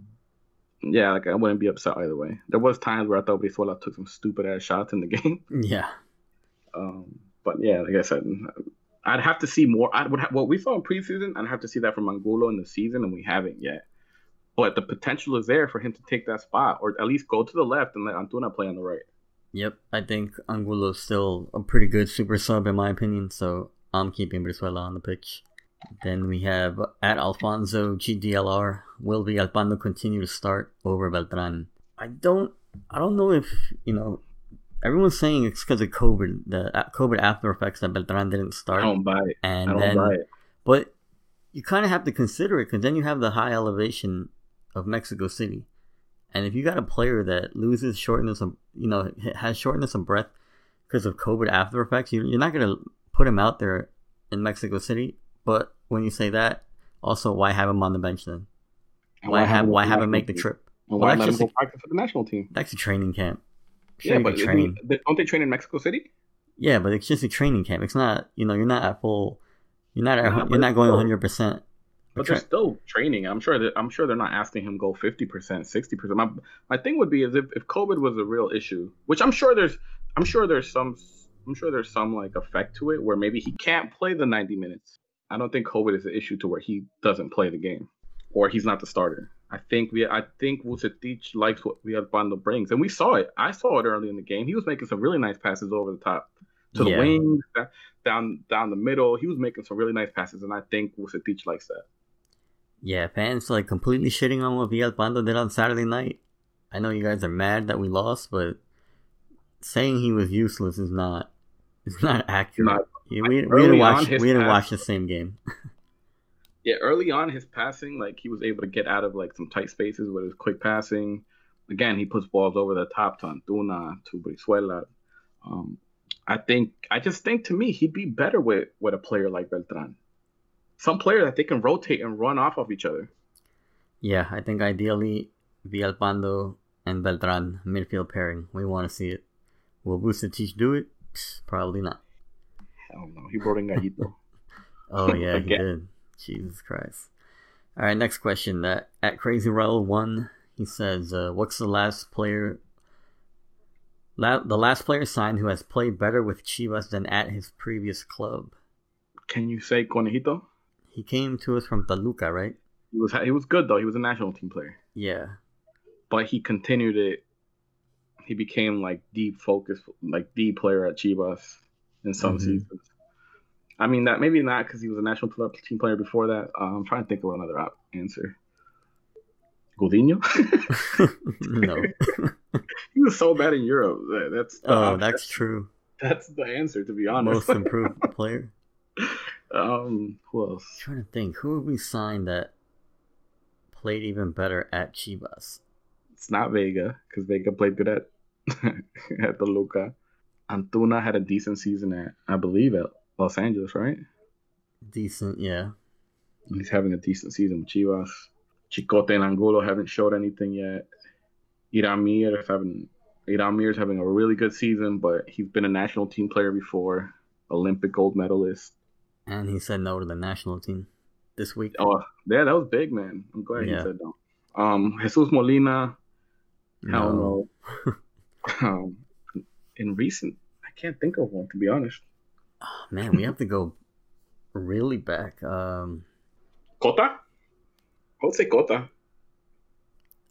yeah, like I wouldn't be upset either way. There was times where I thought Brizuela took some stupid ass shots in the game. Yeah, Um, but yeah, like I said, I'd have to see more. I would have what we saw in preseason. I'd have to see that from Angulo in the season, and we haven't yet. But the potential is there for him to take that spot, or at least go to the left and let Antuna play on the right. Yep, I think Angulo's still a pretty good super sub in my opinion, so I'm keeping Brizuela on the pitch. Then we have at Alfonso GDLR. Will Villalpando continue to start over Beltran? I don't. I don't know if you know. Everyone's saying it's because of COVID, the COVID after effects that Beltran didn't start. I don't buy it. And I don't then, buy it. but you kind of have to consider it because then you have the high elevation of Mexico City, and if you got a player that loses shortness of, you know, has shortness of breath because of COVID after effects, you, you're not gonna put him out there in Mexico City. But when you say that, also why have him on the bench then? And Why have him why have him make the trip? Well, why that's let him go a- practice for the national team? That's a training camp. Yeah, but can train. isn't don't they train in Mexico City? Yeah, but it's just a training camp. It's not, you know, you're not at full. You're not. At, you're not going 100. percent But they're still training. I'm sure that I'm sure they're not asking him go 50 percent, 60 percent. My my thing would be is if, if COVID was a real issue, which I'm sure there's I'm sure there's some I'm sure there's some like effect to it where maybe he can't play the 90 minutes. I don't think COVID is an issue to where he doesn't play the game or he's not the starter. I think we I think Vucetich likes what Villalpando brings, and we saw it. I saw it early in the game. He was making some really nice passes over the top to the Yeah. wings, down down the middle. He was making some really nice passes, and I think Vucetich likes that. Yeah, fans like completely shitting on what Villalpando did on Saturday night. I know you guys are mad that we lost, but saying he was useless is not is not accurate. Not- yeah, we, we didn't watch we didn't watch the same game. Yeah, early on his passing, like he was able to get out of like some tight spaces with his quick passing. Again, he puts balls over the top to Antuna, to Brizuela. Um, I think I just think to me he'd be better with with a player like Beltran. Some player that they can rotate and run off of each other. Yeah, I think ideally Villalpando and Beltran midfield pairing. We want to see it. Will Vucetich do it? Probably not. I don't know. He brought in Gallito. Oh yeah, he did. Jesus Christ. All right, next question. That at Crazy Raul one, he says, uh, "What's the last player? La- the last player signed who has played better with Chivas than at his previous club? Can you say Conejito? He came to us from Toluca, right? He was he was good though. He was a national team player, Yeah, but he continued it. He became like deep focus, like the player at Chivas in some Mhm. seasons. I mean that maybe not because he was a national team player before that. Uh, I'm trying to think of another op- answer. Gudiño? no. he was so bad in Europe. That's oh, op- that's true. that's the answer to be honest. Most improved player. Um, who else? trying to think who have we signed that played even better at Chivas. It's not Vega because Vega played good at at Toluca. Antuna had a decent season at I believe at Los Angeles, right? Decent, yeah. He's having a decent season with Chivas. Chicote and Angulo haven't showed anything yet. Hiram Mier is having Hiram Mier's having a really good season, but he's been a national team player before, Olympic gold medalist. And he said no to the national team this week. Oh, yeah, that was big, man. I'm glad Yeah. he said no. Um, Jesus Molina, hell no. um, in recent, I can't think of one to be honest. Oh, man, we have to go really back. Um, Cota? I would say Cota.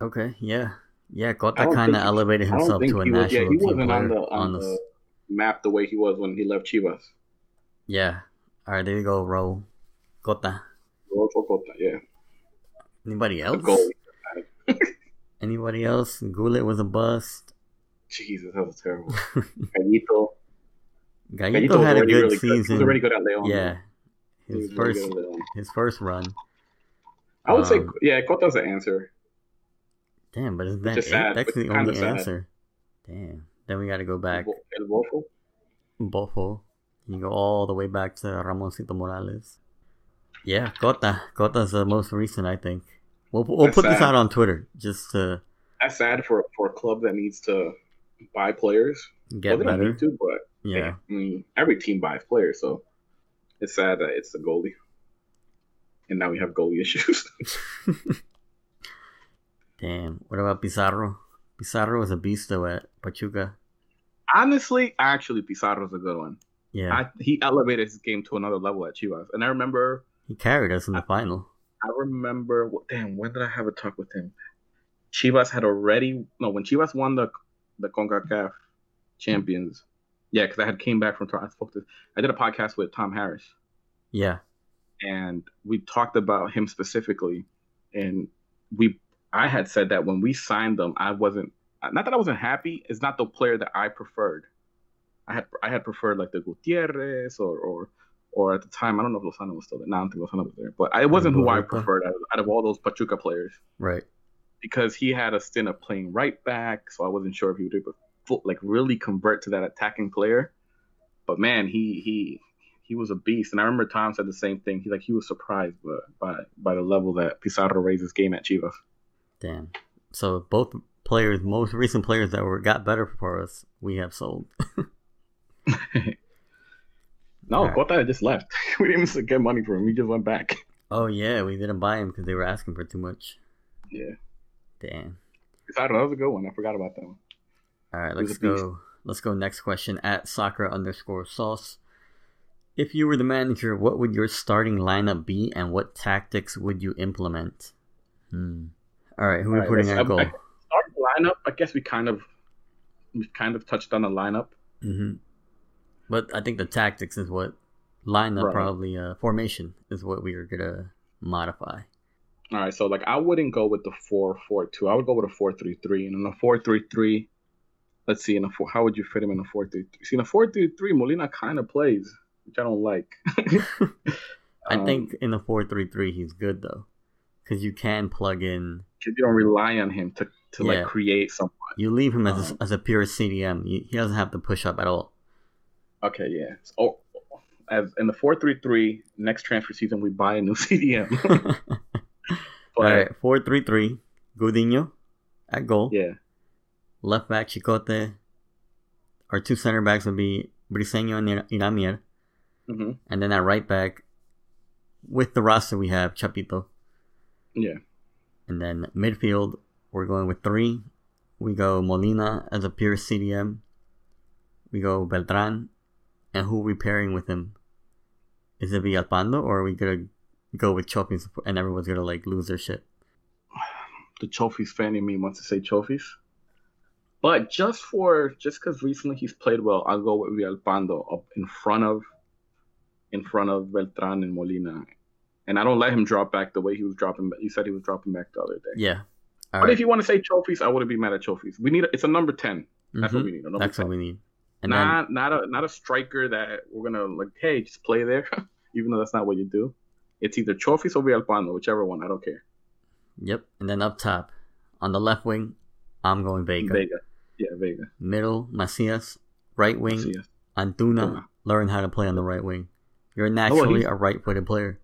okay, yeah, yeah. I Cota kind of elevated himself to a he was. national Yeah, he team wasn't on the on the- the map the way he was when he left Chivas. Yeah. All right, there you go, Ro. Cota. Rodolfo Cota, yeah. Anybody else? Anybody else? Goulet was a bust. Jesus, that was terrible. Gallito. Gallito Gallito had a good really season. Good. He was already good at Leon. Yeah, his really first Leon. his first run. I would say, Um, yeah, Cota's the answer. Damn, but is that it? sad, That's the only sad. answer. Damn. Then we got to go back. El Bofo. Bofo. You go all the way back to Ramoncito Morales. Yeah, Cota. Cota's the most recent, I think. We'll, we'll That's put this out on Twitter just to That's sad for for a club that needs to buy players. get well, better. to, but Yeah. I mean, every team buys players, so it's sad that it's the goalie. And now we have goalie issues. Damn. What about Pizarro? Pizarro was a beast though at Pachuca. Honestly, actually, Pizarro's a good one. Yeah. I, he elevated his game to another level at Chivas, and I remember, he carried us in the final. I remember, damn, when did I have a talk with him? Chivas had already no when Chivas won the the Concacaf champions. Yeah, because I had came back from Toronto. I spoke to. I did a podcast with Tom Harris. Yeah. And we talked about him specifically, and we. I had said that when we signed them, I wasn't. Not that I wasn't happy. It's not the player that I preferred. I had I had preferred like the Gutierrez or or or at the time I don't know if Lozano was still there. No, I don't think Lozano was there, but I wasn't who I preferred out of, out of all those Pachuca players. Right. Because he had a stint of playing right back, so I wasn't sure if he would like really convert to that attacking player. But man, he he he was a beast, and I remember Tom said the same thing. He like he was surprised by by, by the level that Pizarro raised his game at Chivas. Damn. So both players, most recent players that were got better for us, we have sold. no, right. Cota just left. we didn't even get money from him. He just went back. Oh yeah, we didn't buy him because they were asking for too much. Yeah. Damn. That was a good one. I forgot about that one. All right, let's go. Let's go. Next question at soccer underscore sauce. If you were the manager, what would your starting lineup be, and what tactics would you implement? Hmm. All right, who are we putting at goal? Starting lineup. I guess we kind of we kind of touched on the lineup. Mm-hmm. But I think the tactics is what lineup right. probably uh, formation is what we are gonna modify. All right, so like I wouldn't go with the four four two. I would go with a four three three, and in a four three three, let's see, in a four, how would you fit him in a four three three? See, in a four three three, Molina kind of plays, which I don't like. I um, think in a four three three, he's good though, because you can plug in. You don't rely on him to to yeah. like create someone. You leave him as a, um, as a pure CDM. He doesn't have to push up at all. Okay, yeah. So, as in the four three three next transfer season, we buy a new CDM. but, all right, four three three. Gudiño at goal. Yeah. Left back Chicote. Our two center backs would be Briseño and Hiram Mier. Mm-hmm. And then at right back, with the roster we have Chapito. Yeah. And then midfield, we're going with three. We go Molina as a pure CDM. We go Beltran. And who are we pairing with him? Is it Villalpando or are we gonna go with Chofis and everyone's gonna like lose their shit? The Chofis fan in me wants to say Chofis. But just for just because recently he's played well, I'll go with Villalpando up in front of in front of Beltran and Molina. And I don't let him drop back the way he was dropping. You said he was dropping back the other day. Yeah, all but right. if you want to say Chofis, I wouldn't be mad at Chofis. We need a, it's a number 10 That's mm-hmm. what we need. That's 10. what we need. And not then... not a not a striker that we're gonna like. Hey, just play there, even though that's not what you do. It's either Chofis or Villalpando, whichever one. I don't care. Yep. And then up top, on the left wing, I'm going Vega. Vega. Yeah, Vega. Middle, Macias. Right wing, Macias. Antuna. Learn how to play on the right wing. You're naturally oh, well, a right-footed player.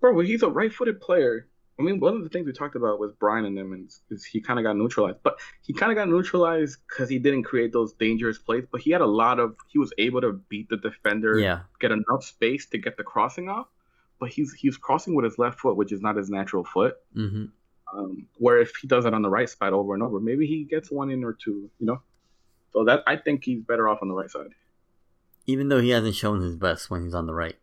Bro, well, he's a right-footed player. I mean, one of the things we talked about with Brian and them is, is he kind of got neutralized, but he kind of got neutralized because he didn't create those dangerous plays. But he had a lot of he was able to beat the defender, yeah, get enough space to get the crossing off. But he's he's crossing with his left foot, which is not his natural foot. Mm-hmm. Um, where if he does it on the right side over and over, maybe he gets one in or two, you know. So that I think he's better off on the right side. Even though he hasn't shown his best when he's on the right,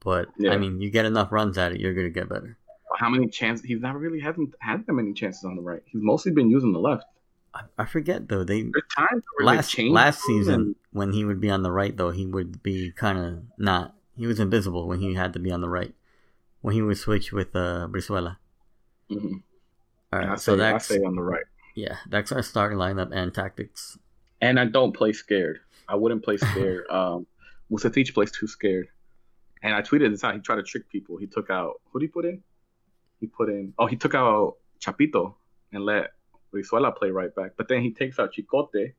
but yeah. I mean, you get enough runs at it, you're gonna get better how many chances he's not really hasn't had that many chances on the right. He's mostly been using the left. I, I forget though. They times last last season and... when he would be on the right though, he would be kind of not. He was invisible when he had to be on the right. When he would switch with uh, Brizuela. Mm-hmm. All right, so that's I say on the right. Yeah, that's our starting lineup and tactics. And I don't play scared. I wouldn't play scared. um, Vucetich plays too scared. And I tweeted this out. He tried to trick people. He took out who did he put in? He put in. Oh, he took out Chapito and let Brizuela play right back. But then he takes out Chicote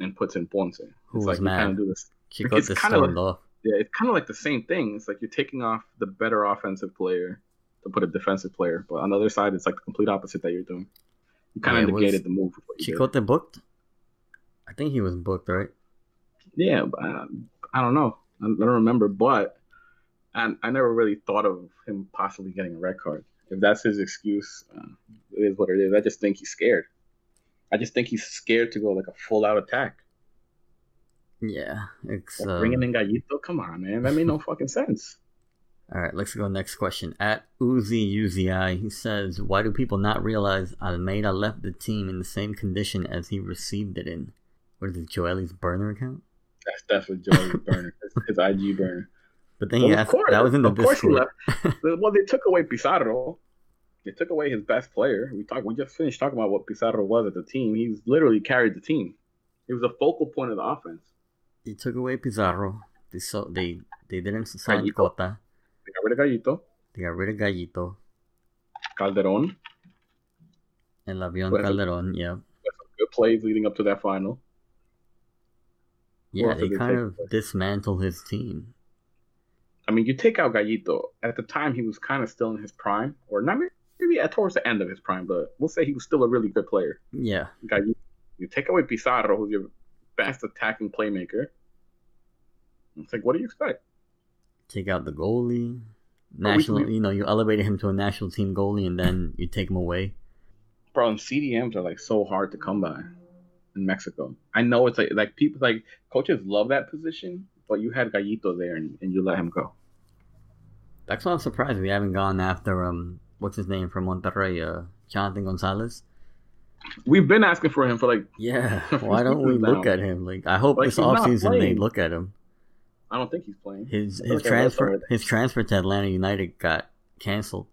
and puts in Ponce. It's like mad? kind of do this. Chicote it's kind of like, yeah, it's kind of like the same thing. It's like you're taking off the better offensive player to put a defensive player, but on the other side, it's like the complete opposite that you're doing. You kind of negated the move. Chicote did. booked. I think he was booked, right? Yeah, uh, I don't know. I don't remember, but and I never really thought of him possibly getting a red card. If that's his excuse, uh, it is what it is. I just think he's scared. I just think he's scared to go like a full out attack. Yeah, it's like uh... bringing in Gallito. Come on, man, that made no fucking sense. All right, let's go next question. At Uzi Uzi, he says, "Why do people not realize Almeyda left the team in the same condition as he received it in?" what is it, Joely's burner account? That's definitely Joely's burner. His IG burner. But then he Well, asked, course, that was in the of course he Discord. Well, they took away Pizarro. They took away his best player. We talked. We just finished talking about what Pizarro was at the team. He's literally carried the team. He was a focal point of the offense. They took away Pizarro. They so they they didn't sign Gallito. Cota. They got rid of Gallito, They got rid of Gallito Calderon. and Lavion Well, Calderon. Yeah, some good plays leading up to that final. yeah. They they kind of away? dismantled his team. I mean, you take out Gallito. At the time, he was kind of still in his prime, or not maybe at towards the end of his prime, but we'll say he was still a really good player. Yeah, Gallito. You take away Pizarro, who's your best attacking playmaker. It's like, what do you expect? take out the goalie. National, we- you know, you elevated him to a national team goalie, and then you take him away. Bro, and CDMs are like so hard to come by in Mexico. I know it's like like people like coaches love that position, but you had Gallito there and, and you let him go. That's why I'm surprised we haven't gone after um, what's his name from Monterrey, uh, Jonathan Gonzalez. We've been asking for him for like Yeah, why don't we Now. look at him? Like, I hope Like, this offseason they look at him. I don't think he's playing. His his transfer his transfer to Atlanta United got canceled.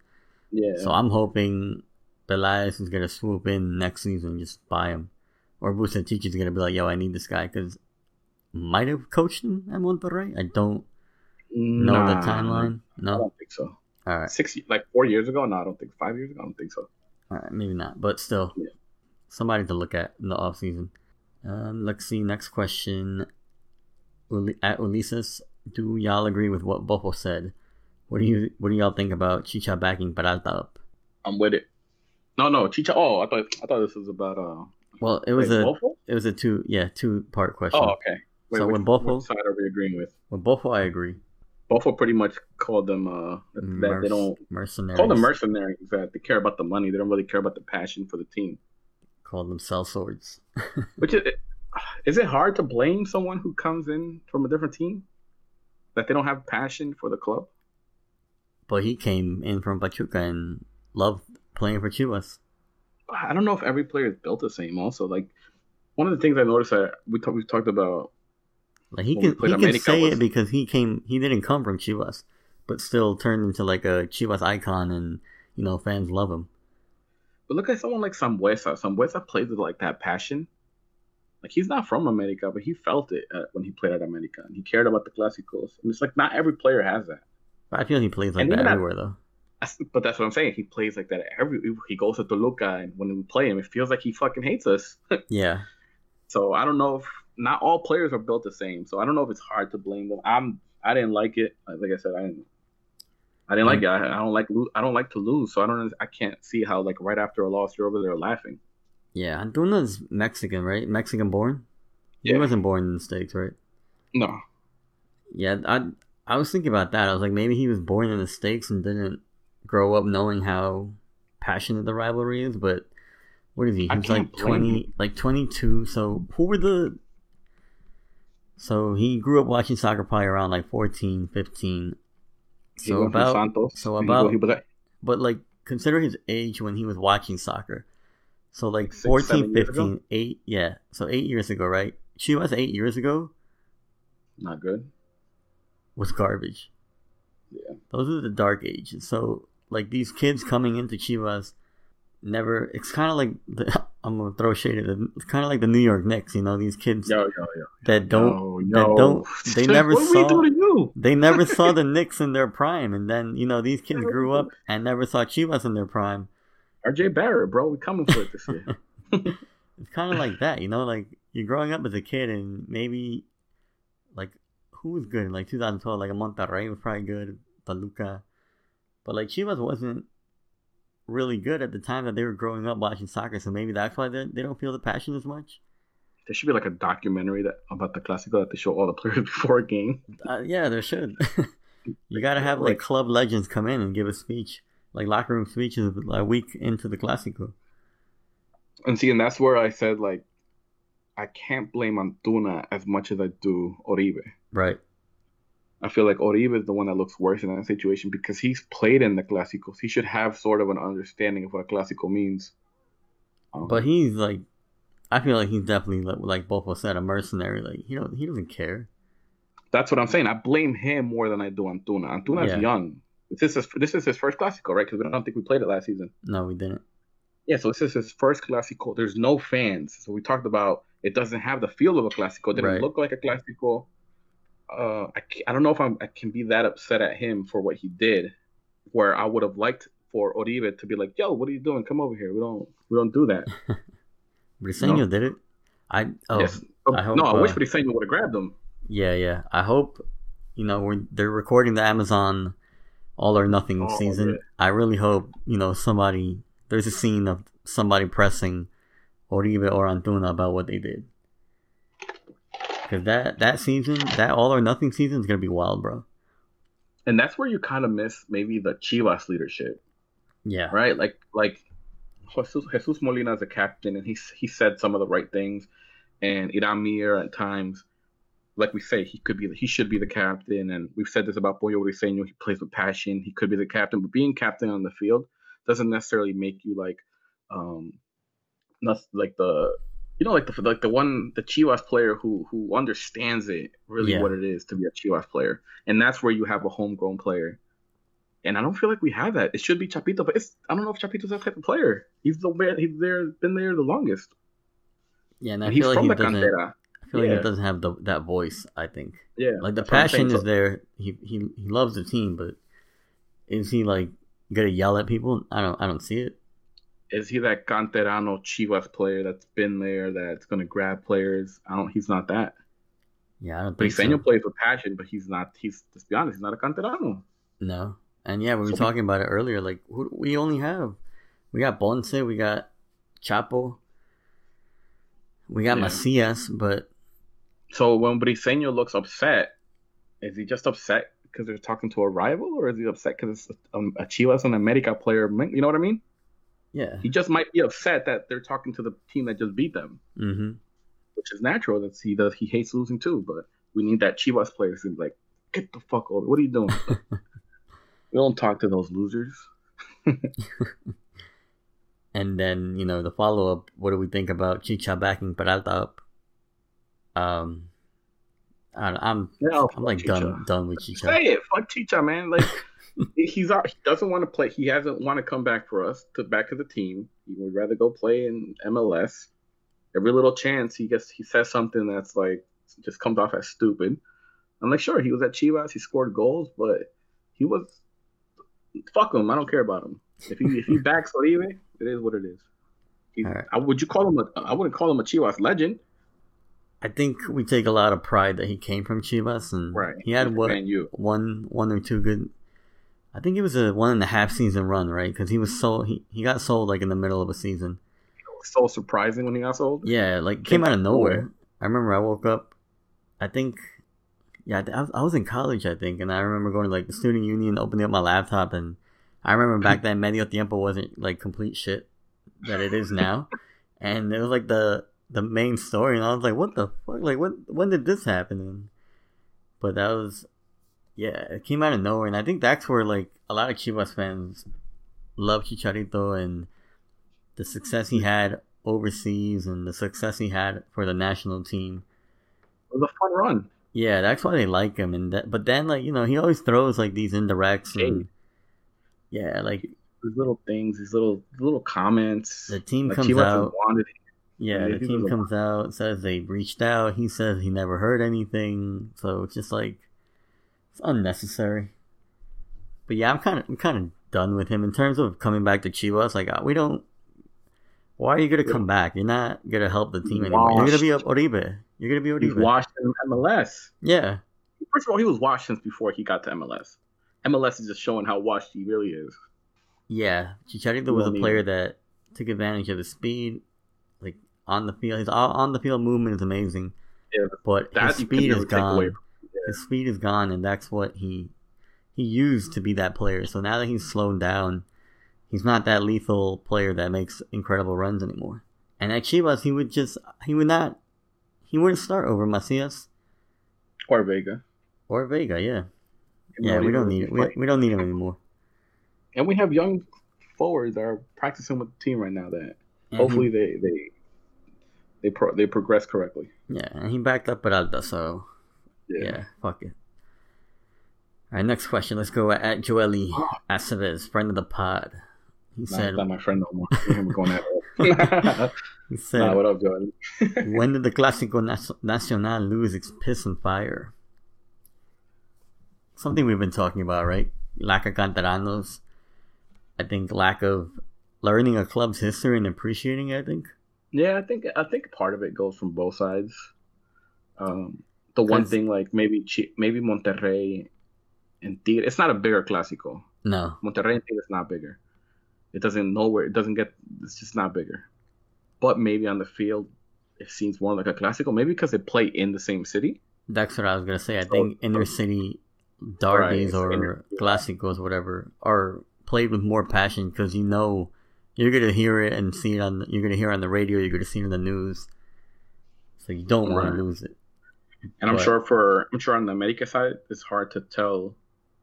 Yeah. So I'm hoping Peláez is gonna swoop in next season and just buy him, or Vucetich is gonna be like, "Yo, I need this guy," because might have coached him at Monterrey. I don't know the timeline. No, I don't think so. all right, Six like four years ago? No, I don't think five years ago. I don't think so. all right, maybe not, but still, Yeah. somebody to look at in the off season. Um, let's see. Next question. Uli- At Ulises, do y'all agree with what Bofo said? What do you What do y'all think about Chicha backing Peralta up? I'm with it. No, no, Chicha. Oh, I thought I thought this was about uh. Well, it was wait, a Bofo? it was a two yeah two part question. Oh, okay. Wait, So which, when Bofo- side are we agreeing with? With Bofo, I agree. Bofo pretty much called them uh that Merc- they don't mercenaries. call them mercenaries that they care about the money. They don't really care about the passion for the team. Call them cell swords. Which is is it hard to blame someone who comes in from a different team that they don't have passion for the club? but he came in from Pachuca and loved playing for Chivas. I don't know if every player is built the same. Also, like one of the things I noticed that we talked we talked about. Like he can he can America say was- it because he came he didn't come from Chivas, but still turned into like a Chivas icon and you know fans love him. But look at someone like Sambueza. Sambueza plays with like that passion. Like he's not from America, but he felt it uh, when he played at America, and he cared about the Clásicos. And it's like not every player has that. But I feel he plays like And that everywhere though. That's, but that's what I'm saying. He plays like that every. He goes to Toluca, and when we play him, it feels like he fucking hates us. Yeah, so I don't know if not all players are built the same. So I don't know if it's hard to blame them. I'm. I didn't like it. Like I said, I didn't. I didn't like it. I, I don't like. lo- I don't like to lose. So I don't. I can't see how like right after a loss you're over there laughing. yeah. Antuna's Mexican, right? Mexican born. He Yeah. wasn't born in the states, right? No. Yeah, I I was thinking about that. I was like, maybe he was born in the states and didn't grow up knowing how passionate the rivalry is. But what is he? He's like twenty, like twenty two. So who were the? So he grew up watching soccer probably around like 14, 15. So about, Santos. so about- he was at- but like consider his age when he was watching soccer. So like Six, 14, 15, 8, yeah. So eight years ago, right? Chivas eight years ago not good. was garbage. Yeah. Those are the dark ages. So like these kids coming into Chivas never it's kind of like the, I'm gonna throw shade at them. It's kind of like the New York Knicks, you know, these kids Yo, yo, yo. that don't that don't- they never what did we saw- do to you? they never saw the Knicks in their prime and then, you know, these kids grew up and never saw Chivas in their prime. RJ Barrett, bro. We coming for it this year. It's kind of like that, you know, like you're growing up as a kid and maybe like who was good in like 2012 like a Monterrey was probably good, Toluca. But like Chivas wasn't really good at the time that they were growing up watching soccer, so maybe that's why they they don't feel the passion as much. there should be like a documentary that about the Clásico that they show all the players before a game. Uh, yeah, there should. you got to have like club legends come in and give a speech, like locker room speeches a week into the Clásico. And see, and that's where I said like, I can't blame Antuna as much as I do Oribe. Right. I feel like Oribe is the one that looks worse in that situation because he's played in the Clásicos. He should have sort of an understanding of what a Clásico means. Um, But he's like I feel like he's definitely like, like both of us said a mercenary. Like he don't he doesn't care. That's what I'm saying. I blame him more than I do Antuna. Antuna's Yeah. young. This is this is his first Clásico, right? Because we don't think we played it last season. No, we didn't. Yeah, so this is his first Clásico. There's no fans, so we talked about it doesn't have the feel of a Clásico. It didn't Right. look like a Clásico. Uh, I, I don't know if I'm, I can be that upset at him for what he did, where I would have liked for Oribe to be like, "Yo, what are you doing? Come over here. We don't we don't do that." Briseño No. did it. I oh yes. I hope, no, I wish uh, Briseño would have grabbed him. yeah yeah. I hope you know we're they're recording the Amazon All or Nothing Oh, season. yeah. I really hope you know somebody. There's a scene of somebody pressing Oribe or Antuna about what they did. Because that that season, that All or Nothing season is gonna be wild, bro. And that's where you kind of miss maybe the Chivas leadership. Yeah. right? Like like Jesus, Jesus Molina is a captain, and he he said some of the right things, and Hiram Mier at times, like we say, he could be he should be the captain, and we've said this about Pollo Briseño. He plays with passion. He could be the captain, but being captain on the field doesn't necessarily make you like, um, not like the. You know, like the like the one the Chivas player who who understands it really Yeah. what it is to be a Chivas player, and that's where you have a homegrown player and I don't feel like we have that. It should be Chapito, but it's I don't know if Chapito's that type of player. He's the man. He's there, been there the longest. Yeah, and I And he's feel like from he the doesn't. cantera. I feel like Yeah. he doesn't have the that voice. I think Yeah, like the that's what I'm saying. passion is So there. He he he loves the team, but is he like gonna yell at people? I don't I don't see it. Is he that canterano Chivas player that's been there that's gonna grab players? I don't. He's not that. Yeah, I don't think so. plays with passion, but he's not. He's let's be honest, he's not a canterano. No, and yeah, we were So talking about it earlier. Like who, we only have, we got Ponce, we got Chapo, we got Yeah. Macias, but So when Briseño looks upset, is he just upset because they're talking to a rival, or is he upset because it's um, a Chivas and America player? You know what I mean? Yeah, He just might be upset that they're talking to the team that just beat them. hmm which is natural. That's he does. He hates losing too, but we need that Chivas player to be like, get the fuck over. What are you doing? we don't talk to those losers. And then you know the follow up. What do we think about Chicha backing Peralta up? Um, I don't, I'm Yeah, I'm like Chicha. done done with Chicha. Say it, fuck Chicha, man. Like he's out. He doesn't want to play. He hasn't want to come back for us to back to the team. He would rather go play in MLS. Every little chance he gets, he says something that's like just comes off as stupid. I'm like, sure, he was at Chivas. He scored goals, but he was fuck him. I don't care about him. If he if he backs Oribe, it is what it is. Right. I, would you call him a? I wouldn't call him a Chivas legend. I think we take a lot of pride that he came from Chivas and Right. he had what one one or two good. I think it was a one and a half season run, right? Because he was sold. He, he got sold like in the middle of a season. So surprising when he got sold. Yeah, like came out of nowhere. I remember I woke up. I think, yeah, I, was- I was in college, I think, and I remember going to like the student union, opening up my laptop, and I remember back then medio tiempo wasn't like complete shit that it is now, and it was like the the main story, and I was like, what the fuck? Like, when when did this happen? And, but that was, yeah, it came out of nowhere, and I think that's where like a lot of Chivas fans love Chicharito and the success he had overseas and the success he had for the national team. It was a fun run. Yeah, that's why they like him. And that, but then like you know he always throws like these indirects and yeah, like These little things, these little little comments. the team Like comes Chivas out. wanted Yeah, the team comes out says they reached out. He says he never heard anything. So it's just like it's unnecessary. But yeah, I'm kind of I'm kind of done with him in terms of coming back to Chivas. Like we don't. Why are you gonna come back? You're not gonna help the team anymore. You're gonna be a Oribe. You're gonna be He's Oribe. washed in MLS. Yeah, First of all, he was washed since before he got to MLS. MLS is just showing how washed he really is. yeah. Chicharito was a player that took advantage of his speed, on the field. His on the field movement is amazing, Yeah, but that his speed is away gone. His speed is gone, and that's what he he used to be that player. So now that he's slowed down, he's not that lethal player that makes incredible runs anymore. And at Chivas, he would just he would not he wouldn't start over Macias Or Vega. or Vega. Yeah, yeah, we don't need it. We, we don't need him anymore. and we have young forwards that are practicing with the team right now. That And hopefully they they they pro- they progressed correctly. Yeah, and he backed up Peralta, so yeah, yeah fuck it. All right, next question. Let's go at Joely Aceves, friend of the pod. He nah, said, "Not my friend no more." Going at he said, nah, "What up, Joely?" when did the Clásico Nacional lose its piss and fire? Something we've been talking about, right? Lack of canteranos. I think lack of learning a club's history and appreciating it. I think. Yeah, I think I think part of it goes from both sides. Um, the one thing, like maybe maybe Monterrey and Tigre, it's not a bigger clásico. No, Monterrey and Tigre is not bigger. It doesn't know where it doesn't get. It's just not bigger. But maybe on the field, it seems more like a clásico. Maybe because they play in the same city. That's what I was gonna say. I so, think inner city derbies right, or inner, clásicos, whatever, are played with more passion because you know you're gonna hear it and see it on. The, you're gonna hear it on the radio. You're gonna see it in the news. So you don't right. want to lose it. And I'm sure for I'm sure on the America side, it's hard to tell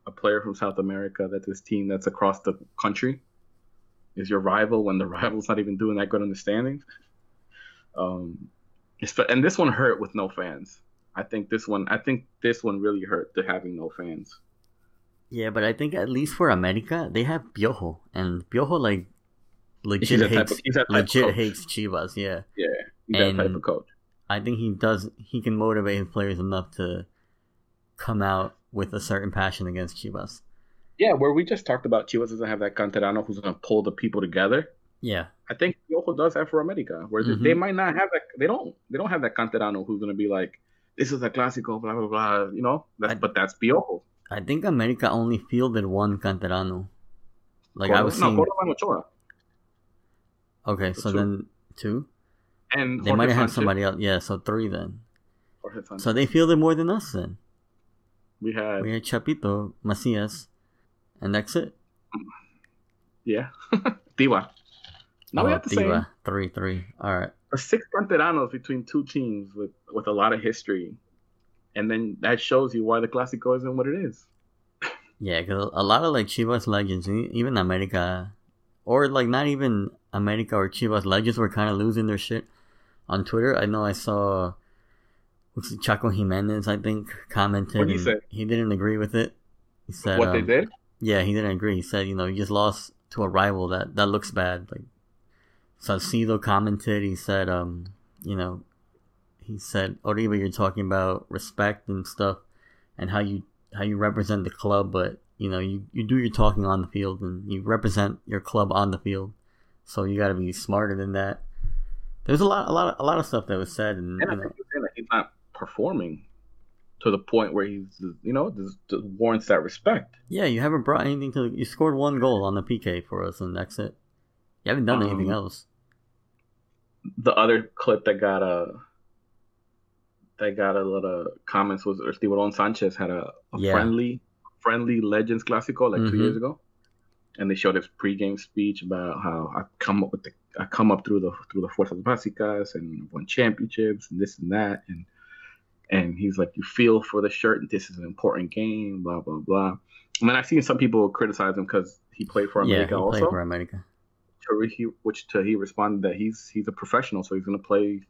a player from South America that this team that's across the country is your rival when the rival's not even doing that good understanding. Um, and this one hurt with no fans. I think this one I think this one really hurt to having no fans. Yeah, but I think at least for America, they have Piojo, and Piojo like legit hates of, legit hates Chivas. Yeah, yeah, he's and that type of coach. I think he does. He can motivate his players enough to come out with a certain passion against Chivas. Yeah, where we just talked about Chivas doesn't have that canterano who's going to pull the people together. Yeah, I think Piojo does that for America, where mm-hmm. they might not have that. They don't. They don't have that canterano who's going to be like, "This is a clásico," blah blah blah. You know, that's, I, but that's Piojo. I think America only fielded one canterano. Like I was no, seeing. Okay, so two. then two. And they Jorge might have had somebody else. Yeah, so three then. So they fielded more than us then. We had we had Chapito, Macias, and that's it. Yeah, Diva. Now oh, we have the Diva. same three three. All right. Six canteranos between two teams with with a lot of history, and then that shows you why the Clásico isn't what it is. yeah, because a lot of like Chivas legends, even America, or like not even America or Chivas legends were kind of losing their shit on Twitter. I know I saw Chaco Jimenez, I think, commented. What he say? He didn't agree with it. He said what um, they did. Yeah, he didn't agree. He said, you know, you just lost to a rival that that looks bad. Like Salcido commented. He said, um, you know, he said, Oribe, you're talking about respect and stuff, and how you how you represent the club, but you know, you, you do your talking on the field and you represent your club on the field. So you got to be smarter than that. There's a lot, a lot, of, a lot of stuff that was said, and, and you know, he's not performing to the point where he's, you know, warrants that respect. Yeah, you haven't brought anything to. The, You scored one goal on the PK for us, and that's it. You haven't done um, anything else. The other clip that got a that got a lot of comments was Esteban Sanchez had a, a yeah. friendly friendly Legends Clásico like mm-hmm. two years ago, and they showed his pregame speech about how I come up with the I come up through the through the Fuerzas Básicas and won championships and this and that and and he's like you feel for the shirt and this is an important game blah blah blah. And then I've seen some people criticize him because he played for America yeah, he also. Played for America. He, which to, he responded that he's he's a professional, so he's gonna play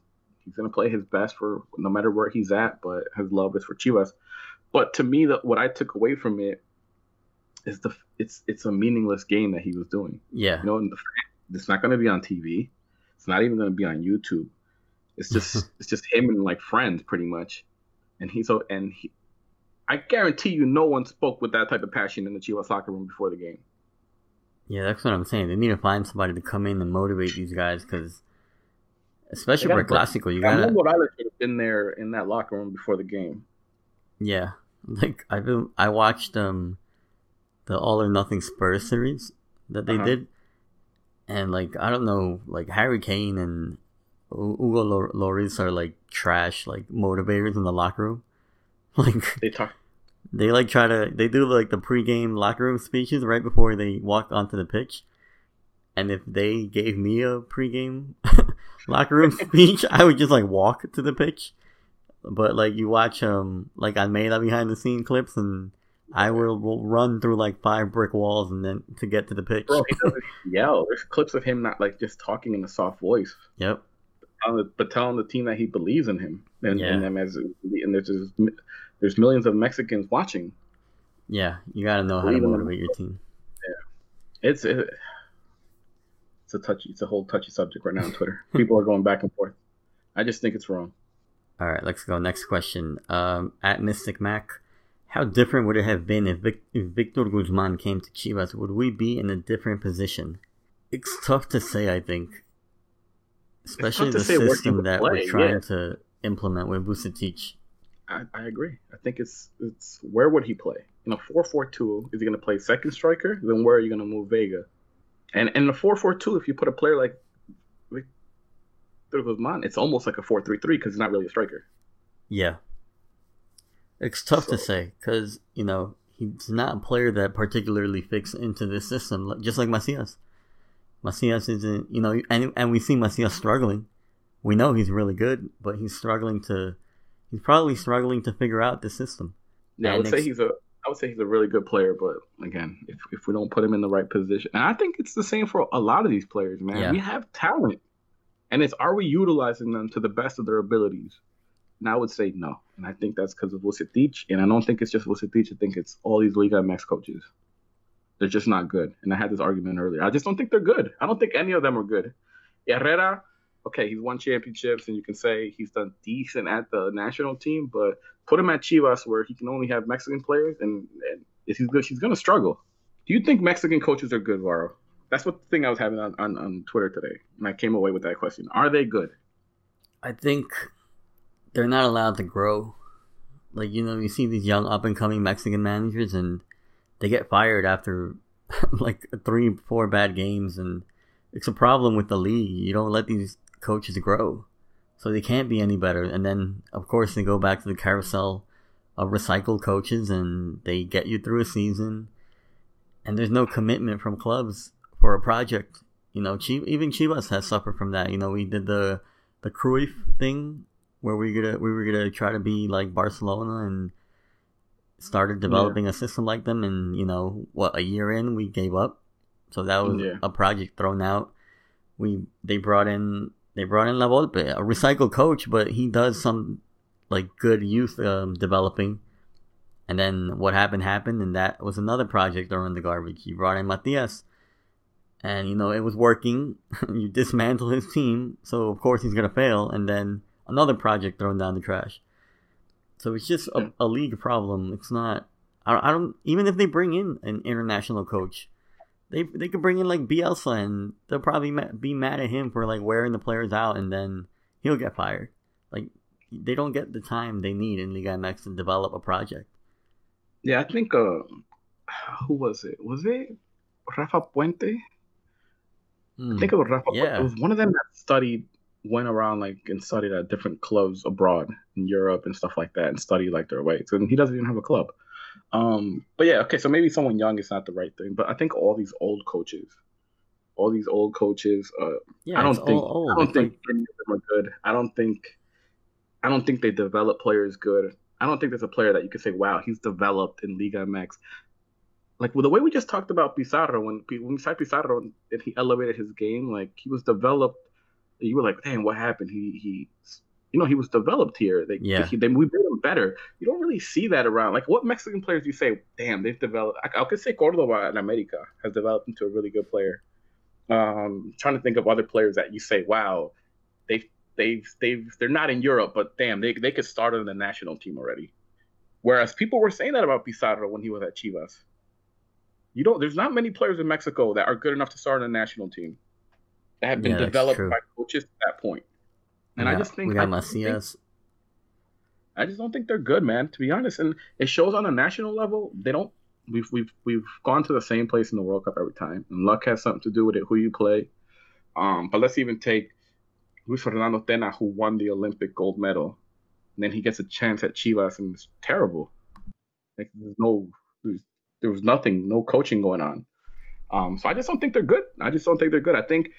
he's gonna play his best for no matter where he's at, but his love is for Chivas. But to me, the, what I took away from it is the it's it's a meaningless game that he was doing. Yeah, you know, it's not going to be on TV. It's not even going to be on YouTube. It's just it's just him and like friends, pretty much. And he's so and he, I guarantee you, no one spoke with that type of passion in the Chivas locker room before the game. Yeah, that's what I'm saying. They need to find somebody to come in and motivate these guys because, especially for Clásico, you gotta. Morales should have been there in that locker room before the game. Yeah, like I've been, I watched um the All or Nothing Spurs series that they uh-huh. did, and like I don't know, like Harry Kane and Hugo Lloris are like trash, like motivators in the locker room. Like they talk, they like try to they do like the pregame locker room speeches right before they walk onto the pitch. And if they gave me a pregame locker room speech, I would just like walk to the pitch but like you watch um like I made that behind the scene clips and I will, will run through like five brick walls and then to get to the pitch. Bro, he doesn't yell. There's clips of him not like just talking in a soft voice. Yep. but telling the team that he believes in him and, yeah. and them as and there's there's millions of Mexicans watching. Yeah, you got to know how to motivate your team. Yeah, it's it, it's a touchy, it's a whole touchy subject right now on Twitter. People are going back and forth. I just think it's wrong. All right, let's go. Next question. Um, at Mystic Mac, how different would it have been if, Vic- if Victor Guzman came to Chivas? Would we be in a different position? It's tough to say. I think, especially the system that play, we're trying yeah. to implement with Vucetich. I, I, agree. I think it's it's where would he play? In a four four two, is he going to play second striker? Then where are you going to move Vega? And in the four four two, if you put a player like Victor Guzman, it's almost like a four three three because he's not really a striker. Yeah, it's tough so. to say because you know he's not a player that particularly fits into this system, just like Macias. Macias isn't, you know, and and we see Macias struggling. We know he's really good, but he's struggling to. He's probably struggling to figure out the system. Yeah, I would say he's a. I would say he's a really good player, but again, if if we don't put him in the right position, and I think it's the same for a lot of these players, man. Yeah. We have talent, and it's are we utilizing them to the best of their abilities? And I would say no, and I think that's because of Vucetich, and I don't think it's just Vucetich. I think it's all these Liga MX coaches. They're just not good. And I had this argument earlier. I just don't think they're good. I don't think any of them are good. Herrera, okay, he's won championships, and you can say he's done decent at the national team, but put him at Chivas where he can only have Mexican players, and, and if he's good, he's going to struggle. Do you think Mexican coaches are good, Varo? That's what the thing I was having on, on, on Twitter today, and I came away with that question. Are they good? I think they're not allowed to grow. Like, you know, you see these young up and coming Mexican managers, and they get fired after like three, four bad games, and it's a problem with the league. You don't let these coaches grow, so they can't be any better. And then, of course, they go back to the carousel of recycled coaches, and they get you through a season. And there's no commitment from clubs for a project. You know, even Chivas has suffered from that. You know, we did the the Cruyff thing where we gonna we were gonna try to be like Barcelona and started developing yeah. a system like them, and you know what, a year in we gave up. So that was yeah. a project thrown out. We they brought in they brought in La Volpe, a recycled coach, but he does some like good youth um, developing. And then what happened happened, and that was another project thrown in the garbage. You brought in Matias, and you know it was working. you dismantle his team, so of course he's gonna fail. And then another project thrown down the trash. So it's just a, a league problem. It's not. I, I don't. Even if they bring in an international coach, they they could bring in like Bielsa, and they'll probably be mad at him for like wearing the players out, and then he'll get fired. Like they don't get the time they need in Liga MX to develop a project. Yeah, I think. Uh, who was it? Was it Rafa Puente? Mm, I think it was Rafa. Yeah. Puente. It was one of them that studied went around like and studied at different clubs abroad in Europe and stuff like that and studied like their ways. And he doesn't even have a club. Um, but yeah, okay, so maybe someone young is not the right thing. But I think all these old coaches, all these old coaches, uh, yeah, I don't think old. I don't think any of them are good. I don't think I don't think they develop players good. I don't think there's a player that you could say, wow, he's developed in Liga MX. Like well, the way we just talked about Pizarro when when we saw Pizarro and he elevated his game, like he was developed you were like, damn, what happened? He he, you know, he was developed here. They, yeah. He, they, we made him better. You don't really see that around. Like, what Mexican players do you say, damn, they've developed? I, I could say Cordova in America has developed into a really good player. Um, trying to think of other players that you say, wow, they've they've they've they're not in Europe, but damn, they they could start on the national team already. Whereas people were saying that about Pizarro when he was at Chivas. You don't. There's not many players in Mexico that are good enough to start on the national team that have been yeah, developed by coaches at that point. And yeah, I just think we got Macias. I just don't think they're good, man. To be honest, and it shows on a national level. They don't. We've we've we've gone to the same place in the World Cup every time, and luck has something to do with it. Who you play. Um, but let's even take Luis Fernando Tena, who won the Olympic gold medal, and then he gets a chance at Chivas, and it's terrible. Like there's no, there's, there was nothing, no coaching going on. Um, so I just don't think they're good. I just don't think they're good. I think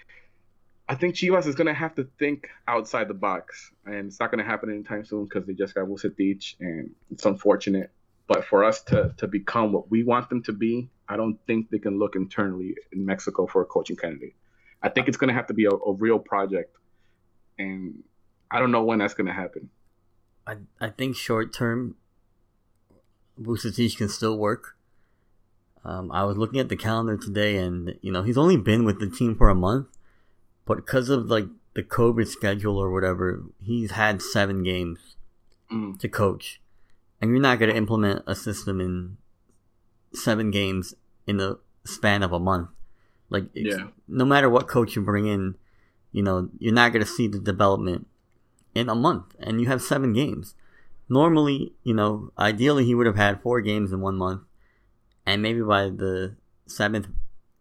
I think Chivas is going to have to think outside the box, and it's not going to happen anytime soon because they just got Vucetich, and it's unfortunate. But for us to to become what we want them to be, I don't think they can look internally in Mexico for a coaching candidate. I think it's going to have to be a, a real project and I don't know when that's going to happen. I I think short term, Vucetich can still work. Um, I was looking at the calendar today, and you know he's only been with the team for a month, but because of like the COVID schedule or whatever, he's had seven games Mm. to coach, and you're not going to implement a system in seven games in the span of a month. Like, Yeah. no matter what coach you bring in, you know you're not going to see the development in a month, and you have seven games. Normally, you know, ideally he would have had four games in one month, and maybe by the seventh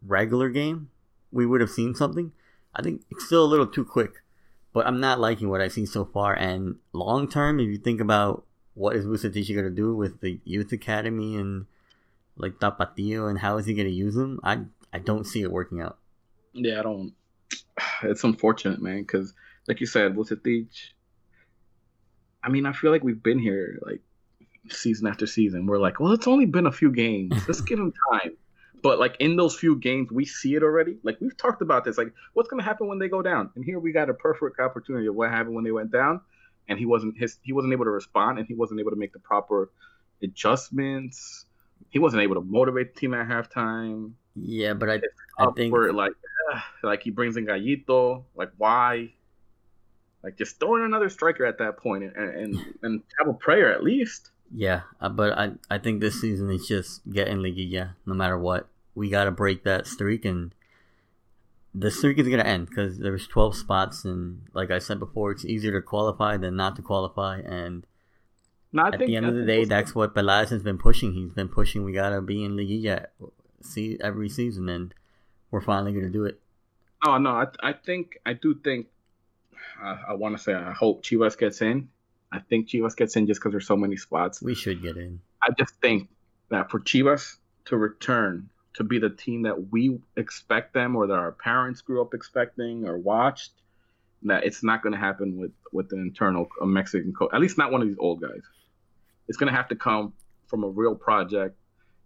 regular game, we would have seen something. I think it's still a little too quick, but I'm not liking what I've seen so far. And long term, if you think about what is Vucetich going to do with the youth academy and like Tapatio and how is he going to use them, I I don't see it working out. Yeah, I don't. It's unfortunate, man, because like you said, Vucetich. I mean, I feel like we've been here like season after season. We're like, well, it's only been a few games. Let's give him time. But like in those few games, we see it already. Like we've talked about this. Like, what's gonna happen when they go down? And here we got a perfect opportunity of what happened when they went down, and he wasn't his. He wasn't able to respond, and he wasn't able to make the proper adjustments. He wasn't able to motivate the team at halftime. Yeah, but I I think where like, ugh, like he brings in Gallito. Like why? Like just throw in another striker at that point and and, and have a prayer at least. Yeah, uh, but I I think this season is just getting Liguilla no matter what. We got to break that streak, and the streak is gonna end because there's 12 spots, and like I said before, it's easier to qualify than not to qualify. And No, at think, the end I of the day, that's what Peláez has been pushing. He's been pushing. We gotta be in Liguilla, see every season, and we're finally gonna do it. Oh no, I I think I do think I want to say I hope Chivas gets in. I think Chivas gets in just because there's so many spots. We should get in. I just think that for Chivas to return to be the team that we expect them or that our parents grew up expecting or watched, that it's not going to happen with with an internal a Mexican coach. At least not one of these old guys. It's going to have to come from a real project.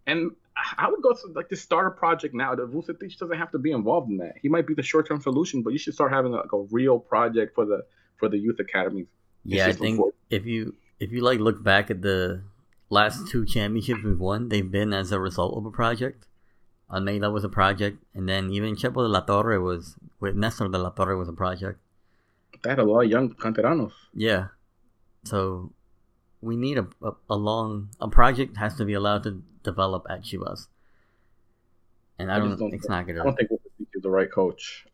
And I would go to like to start a project now. The Vucetich doesn't have to be involved in that. He might be the short term solution, but you should start having like a real project for the for the youth academies. Yeah, I think unfortunate. if you if you like look back at the last two championships we've won, they've been as a result of a project. Almeyda was a project, and then even Chepo de la Torre was with Nestor de la Torre was a project. They had a lot of young canteranos. Yeah, so we need a, a, a long a project has to be allowed to develop at Chivas, and I I don't, don't it's think- not I gonna. don't think is the right coach.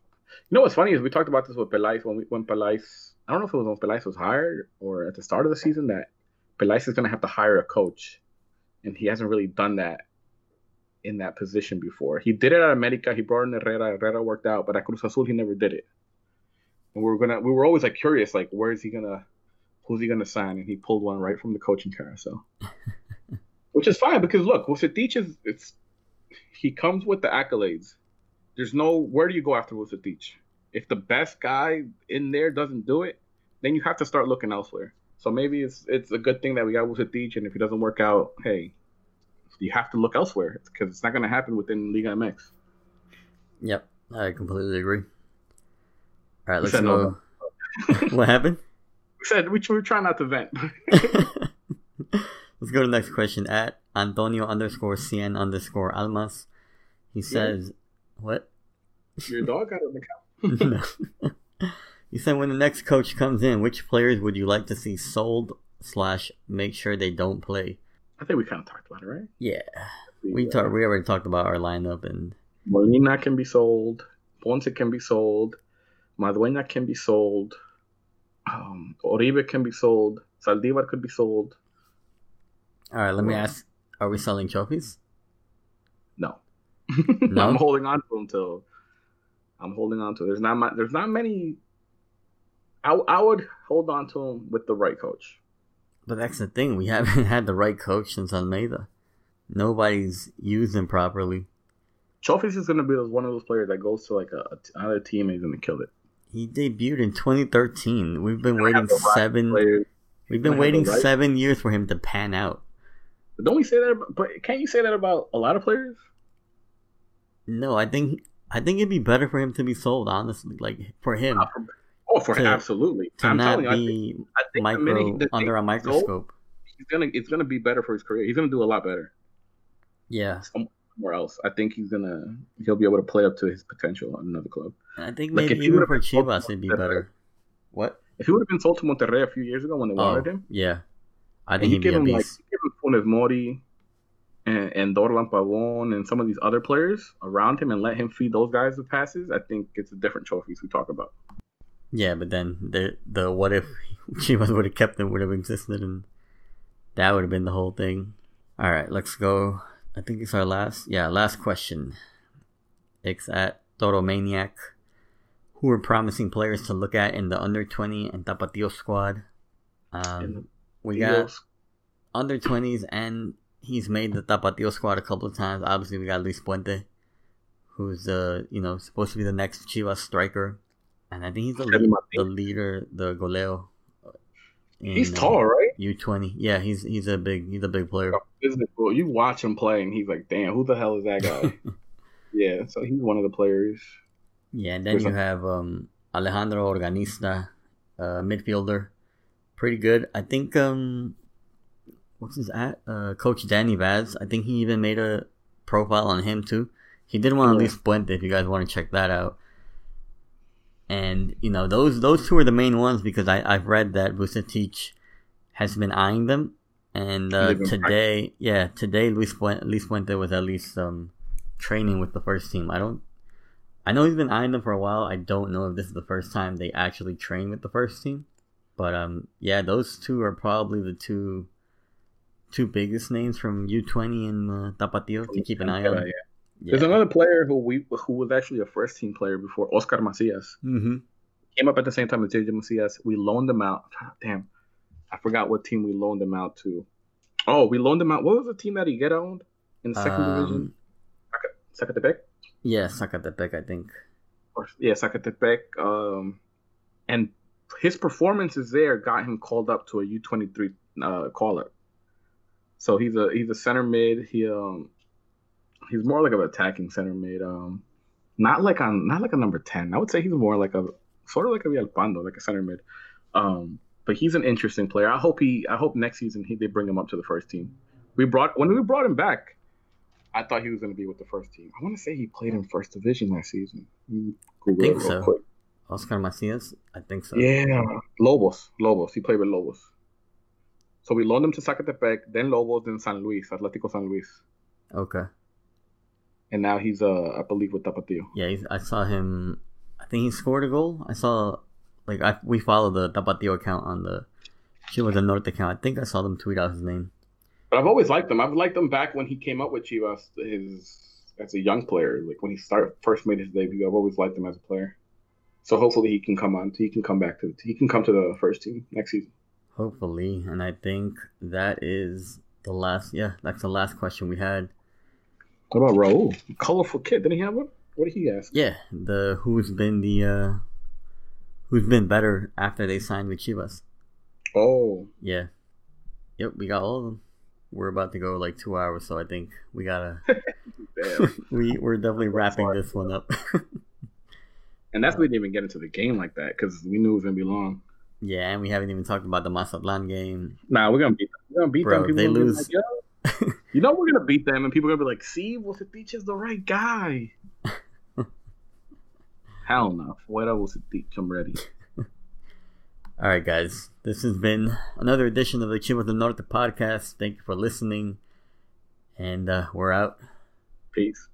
You know what's funny is we talked about this with Peláez when we, when Peláez. I don't know if it was when Peláez was hired or at the start of the season that Peláez is going to have to hire a coach, and he hasn't really done that in that position before. He did it at America. He brought in Herrera. Herrera worked out, but at Cruz Azul he never did it. And we were gonna we were always like curious like where is he gonna who's he gonna sign? And he pulled one right from the coaching carousel, which is fine because look, Vucetich is it's he comes with the accolades. There's no where do you go after Vucetich? If the best guy in there doesn't do it, then you have to start looking elsewhere. So maybe it's it's a good thing that we got Vucetich, and if he doesn't work out, hey, you have to look elsewhere because it's not going to happen within Liga MX. Yep, I completely agree. All right, let's said no, what happened? We said we were trying not to vent. Let's go to the next question. At Antonio underscore CN underscore Almas, he says, "What? Your dog got an account. no. he said, when the next coach comes in, which players would you like to see sold slash make sure they don't play? I think we kind of talked about it, right? Yeah, we talked. We already talked about our lineup, and Molina can be sold. Ponce can be sold. Madueña can be sold. Um, Oribe can be sold. Zaldívar could be sold. all right. Let me ask: Are we selling trophies? No. No? I'm holding on to them till I'm holding on to. There's not my, there's not many. I, I would hold on to him with the right coach. But that's the thing. We haven't had the right coach since Almeyda. Nobody's used him properly. Chofis is gonna be one of those players that goes to like a, another team and he's gonna kill it. He debuted in 2013. We've been waiting have the right seven. players. We've been waiting right- seven years for him to pan out. Don't we say that? About, but can't you say that about a lot of players? No, I think I think it'd be better for him to be sold. Honestly, like for him. Uh, oh, for To- absolutely. to I'm not telling you, I think, be I think the micro minute the under a microscope. he's gonna it's gonna be better for his career. He's gonna do a lot better Yeah, somewhere else. I think he's gonna he'll be able to play up to his potential on another club. I think Like, maybe if he even for sold Chivas it'd be better. What? If he would have been sold to Monterrey a few years ago when they Oh, wanted him, yeah. I think he'd be give a him like you give him Funes Mori and, and Dorlan Pabón and some of these other players around him and let him feed those guys the passes, I think it's a different trophies we talk about. Yeah, but then the the what if Chivas would have kept them would have existed, and that would have been the whole thing. All right, let's go. I think it's our last. Yeah, last question. It's at Toro Maniac. Who are promising players to look at in the under twenty and Tapatio squad? Um, we got under twenties, and he's made the Tapatio squad a couple of times. Obviously, we got Luis Puente, who's uh you know supposed to be the next Chivas striker, and I think he's the, lead, the leader, the goleo. in, he's uh, tall, right? U twenty, yeah, he's he's a big he's a big player. It cool? You watch him play, and he's like, "Damn, who the hell is that guy?" yeah, so he's one of the players. Yeah, and then There's you a- have um, Alejandro Organista, uh, midfielder, pretty good. I think um, what's his at? Uh, Coach Danny Vaz. I think he even made a profile on him too. He did one on. Luis Puente. If you guys want to check that out. And you know those those two are the main ones because I I've read that Vucetich has been eyeing them, and uh, today yeah today Luis Puente, Luis Puente was at least um training with the first team. I don't I know he's been eyeing them for a while. I don't know if this is the first time they actually train with the first team, but um, yeah, those two are probably the two two biggest names from U twenty and uh, Tapatio to keep an eye on. Yeah. Yeah. There's another player who we who was actually a first team player before, Oscar Macias. Mm-hmm. Came up at the same time as JJ Macias. We loaned him out. Damn, I forgot what team we loaned him out to. Oh, we loaned him out. What was the team that he get owned in the second division? Um, Zacatepec. yeah, Zacatepec, I think. Or, yeah, Zacatepec. Um, and his performances there got him called up to a U twenty three uh, call up. So he's a he's a center mid. He um he's more like an attacking center mid. Um, not like on not like a number ten. I would say he's more like a sort of like a Villalpando, like a center mid. Um, but he's an interesting player. I hope he I hope next season he they bring him up to the first team. We brought when we brought him back. I thought he was going to be with the first team. I want to say he played in first division last season. Google think it real so. quick. Oscar Macias, I think so. Yeah, Lobos. Lobos. He played with Lobos. So we loaned him to Zacatepec, then Lobos, then San Luis, Atletico San Luis, Okay. and now he's uh I believe with Tapatio. Yeah, he's, I saw him. I think he scored a goal. I saw, like, I we follow the Tapatio account on the Chivas del Norte account. I think I saw them tweet out his name. But I've always liked him. I've liked him back when he came up with Chivas, his as a young player, like when he started first made his debut. I've always liked him as a player. So hopefully he can come on. He can come back to. He can come to the first team next season. Hopefully, and I think that is the last. Yeah, that's the last question we had. What about Raul? Colorful kid. Didn't he have one? What did he ask? Yeah, the who's been the uh who's been better after they signed with Chivas. Oh, Yeah. Yep, we got all of them. We're about to go like two hours, so I think we gotta we we're definitely wrapping this one up. and that's we didn't even get into the game like that because we knew it was gonna be long. Yeah, and we haven't even talked about the Mazatlan game. Nah, we're gonna beat them. We're gonna beat Bro, them. People they lose. Like, Yo, you know we're gonna beat them, and people are gonna be like, "See, Vucetich is the right guy." Hell no, fuera Vucetich. I'm ready. All right, guys, this has been another edition of the Chivas del Norte podcast. Thank you for listening, and uh, we're out. Peace.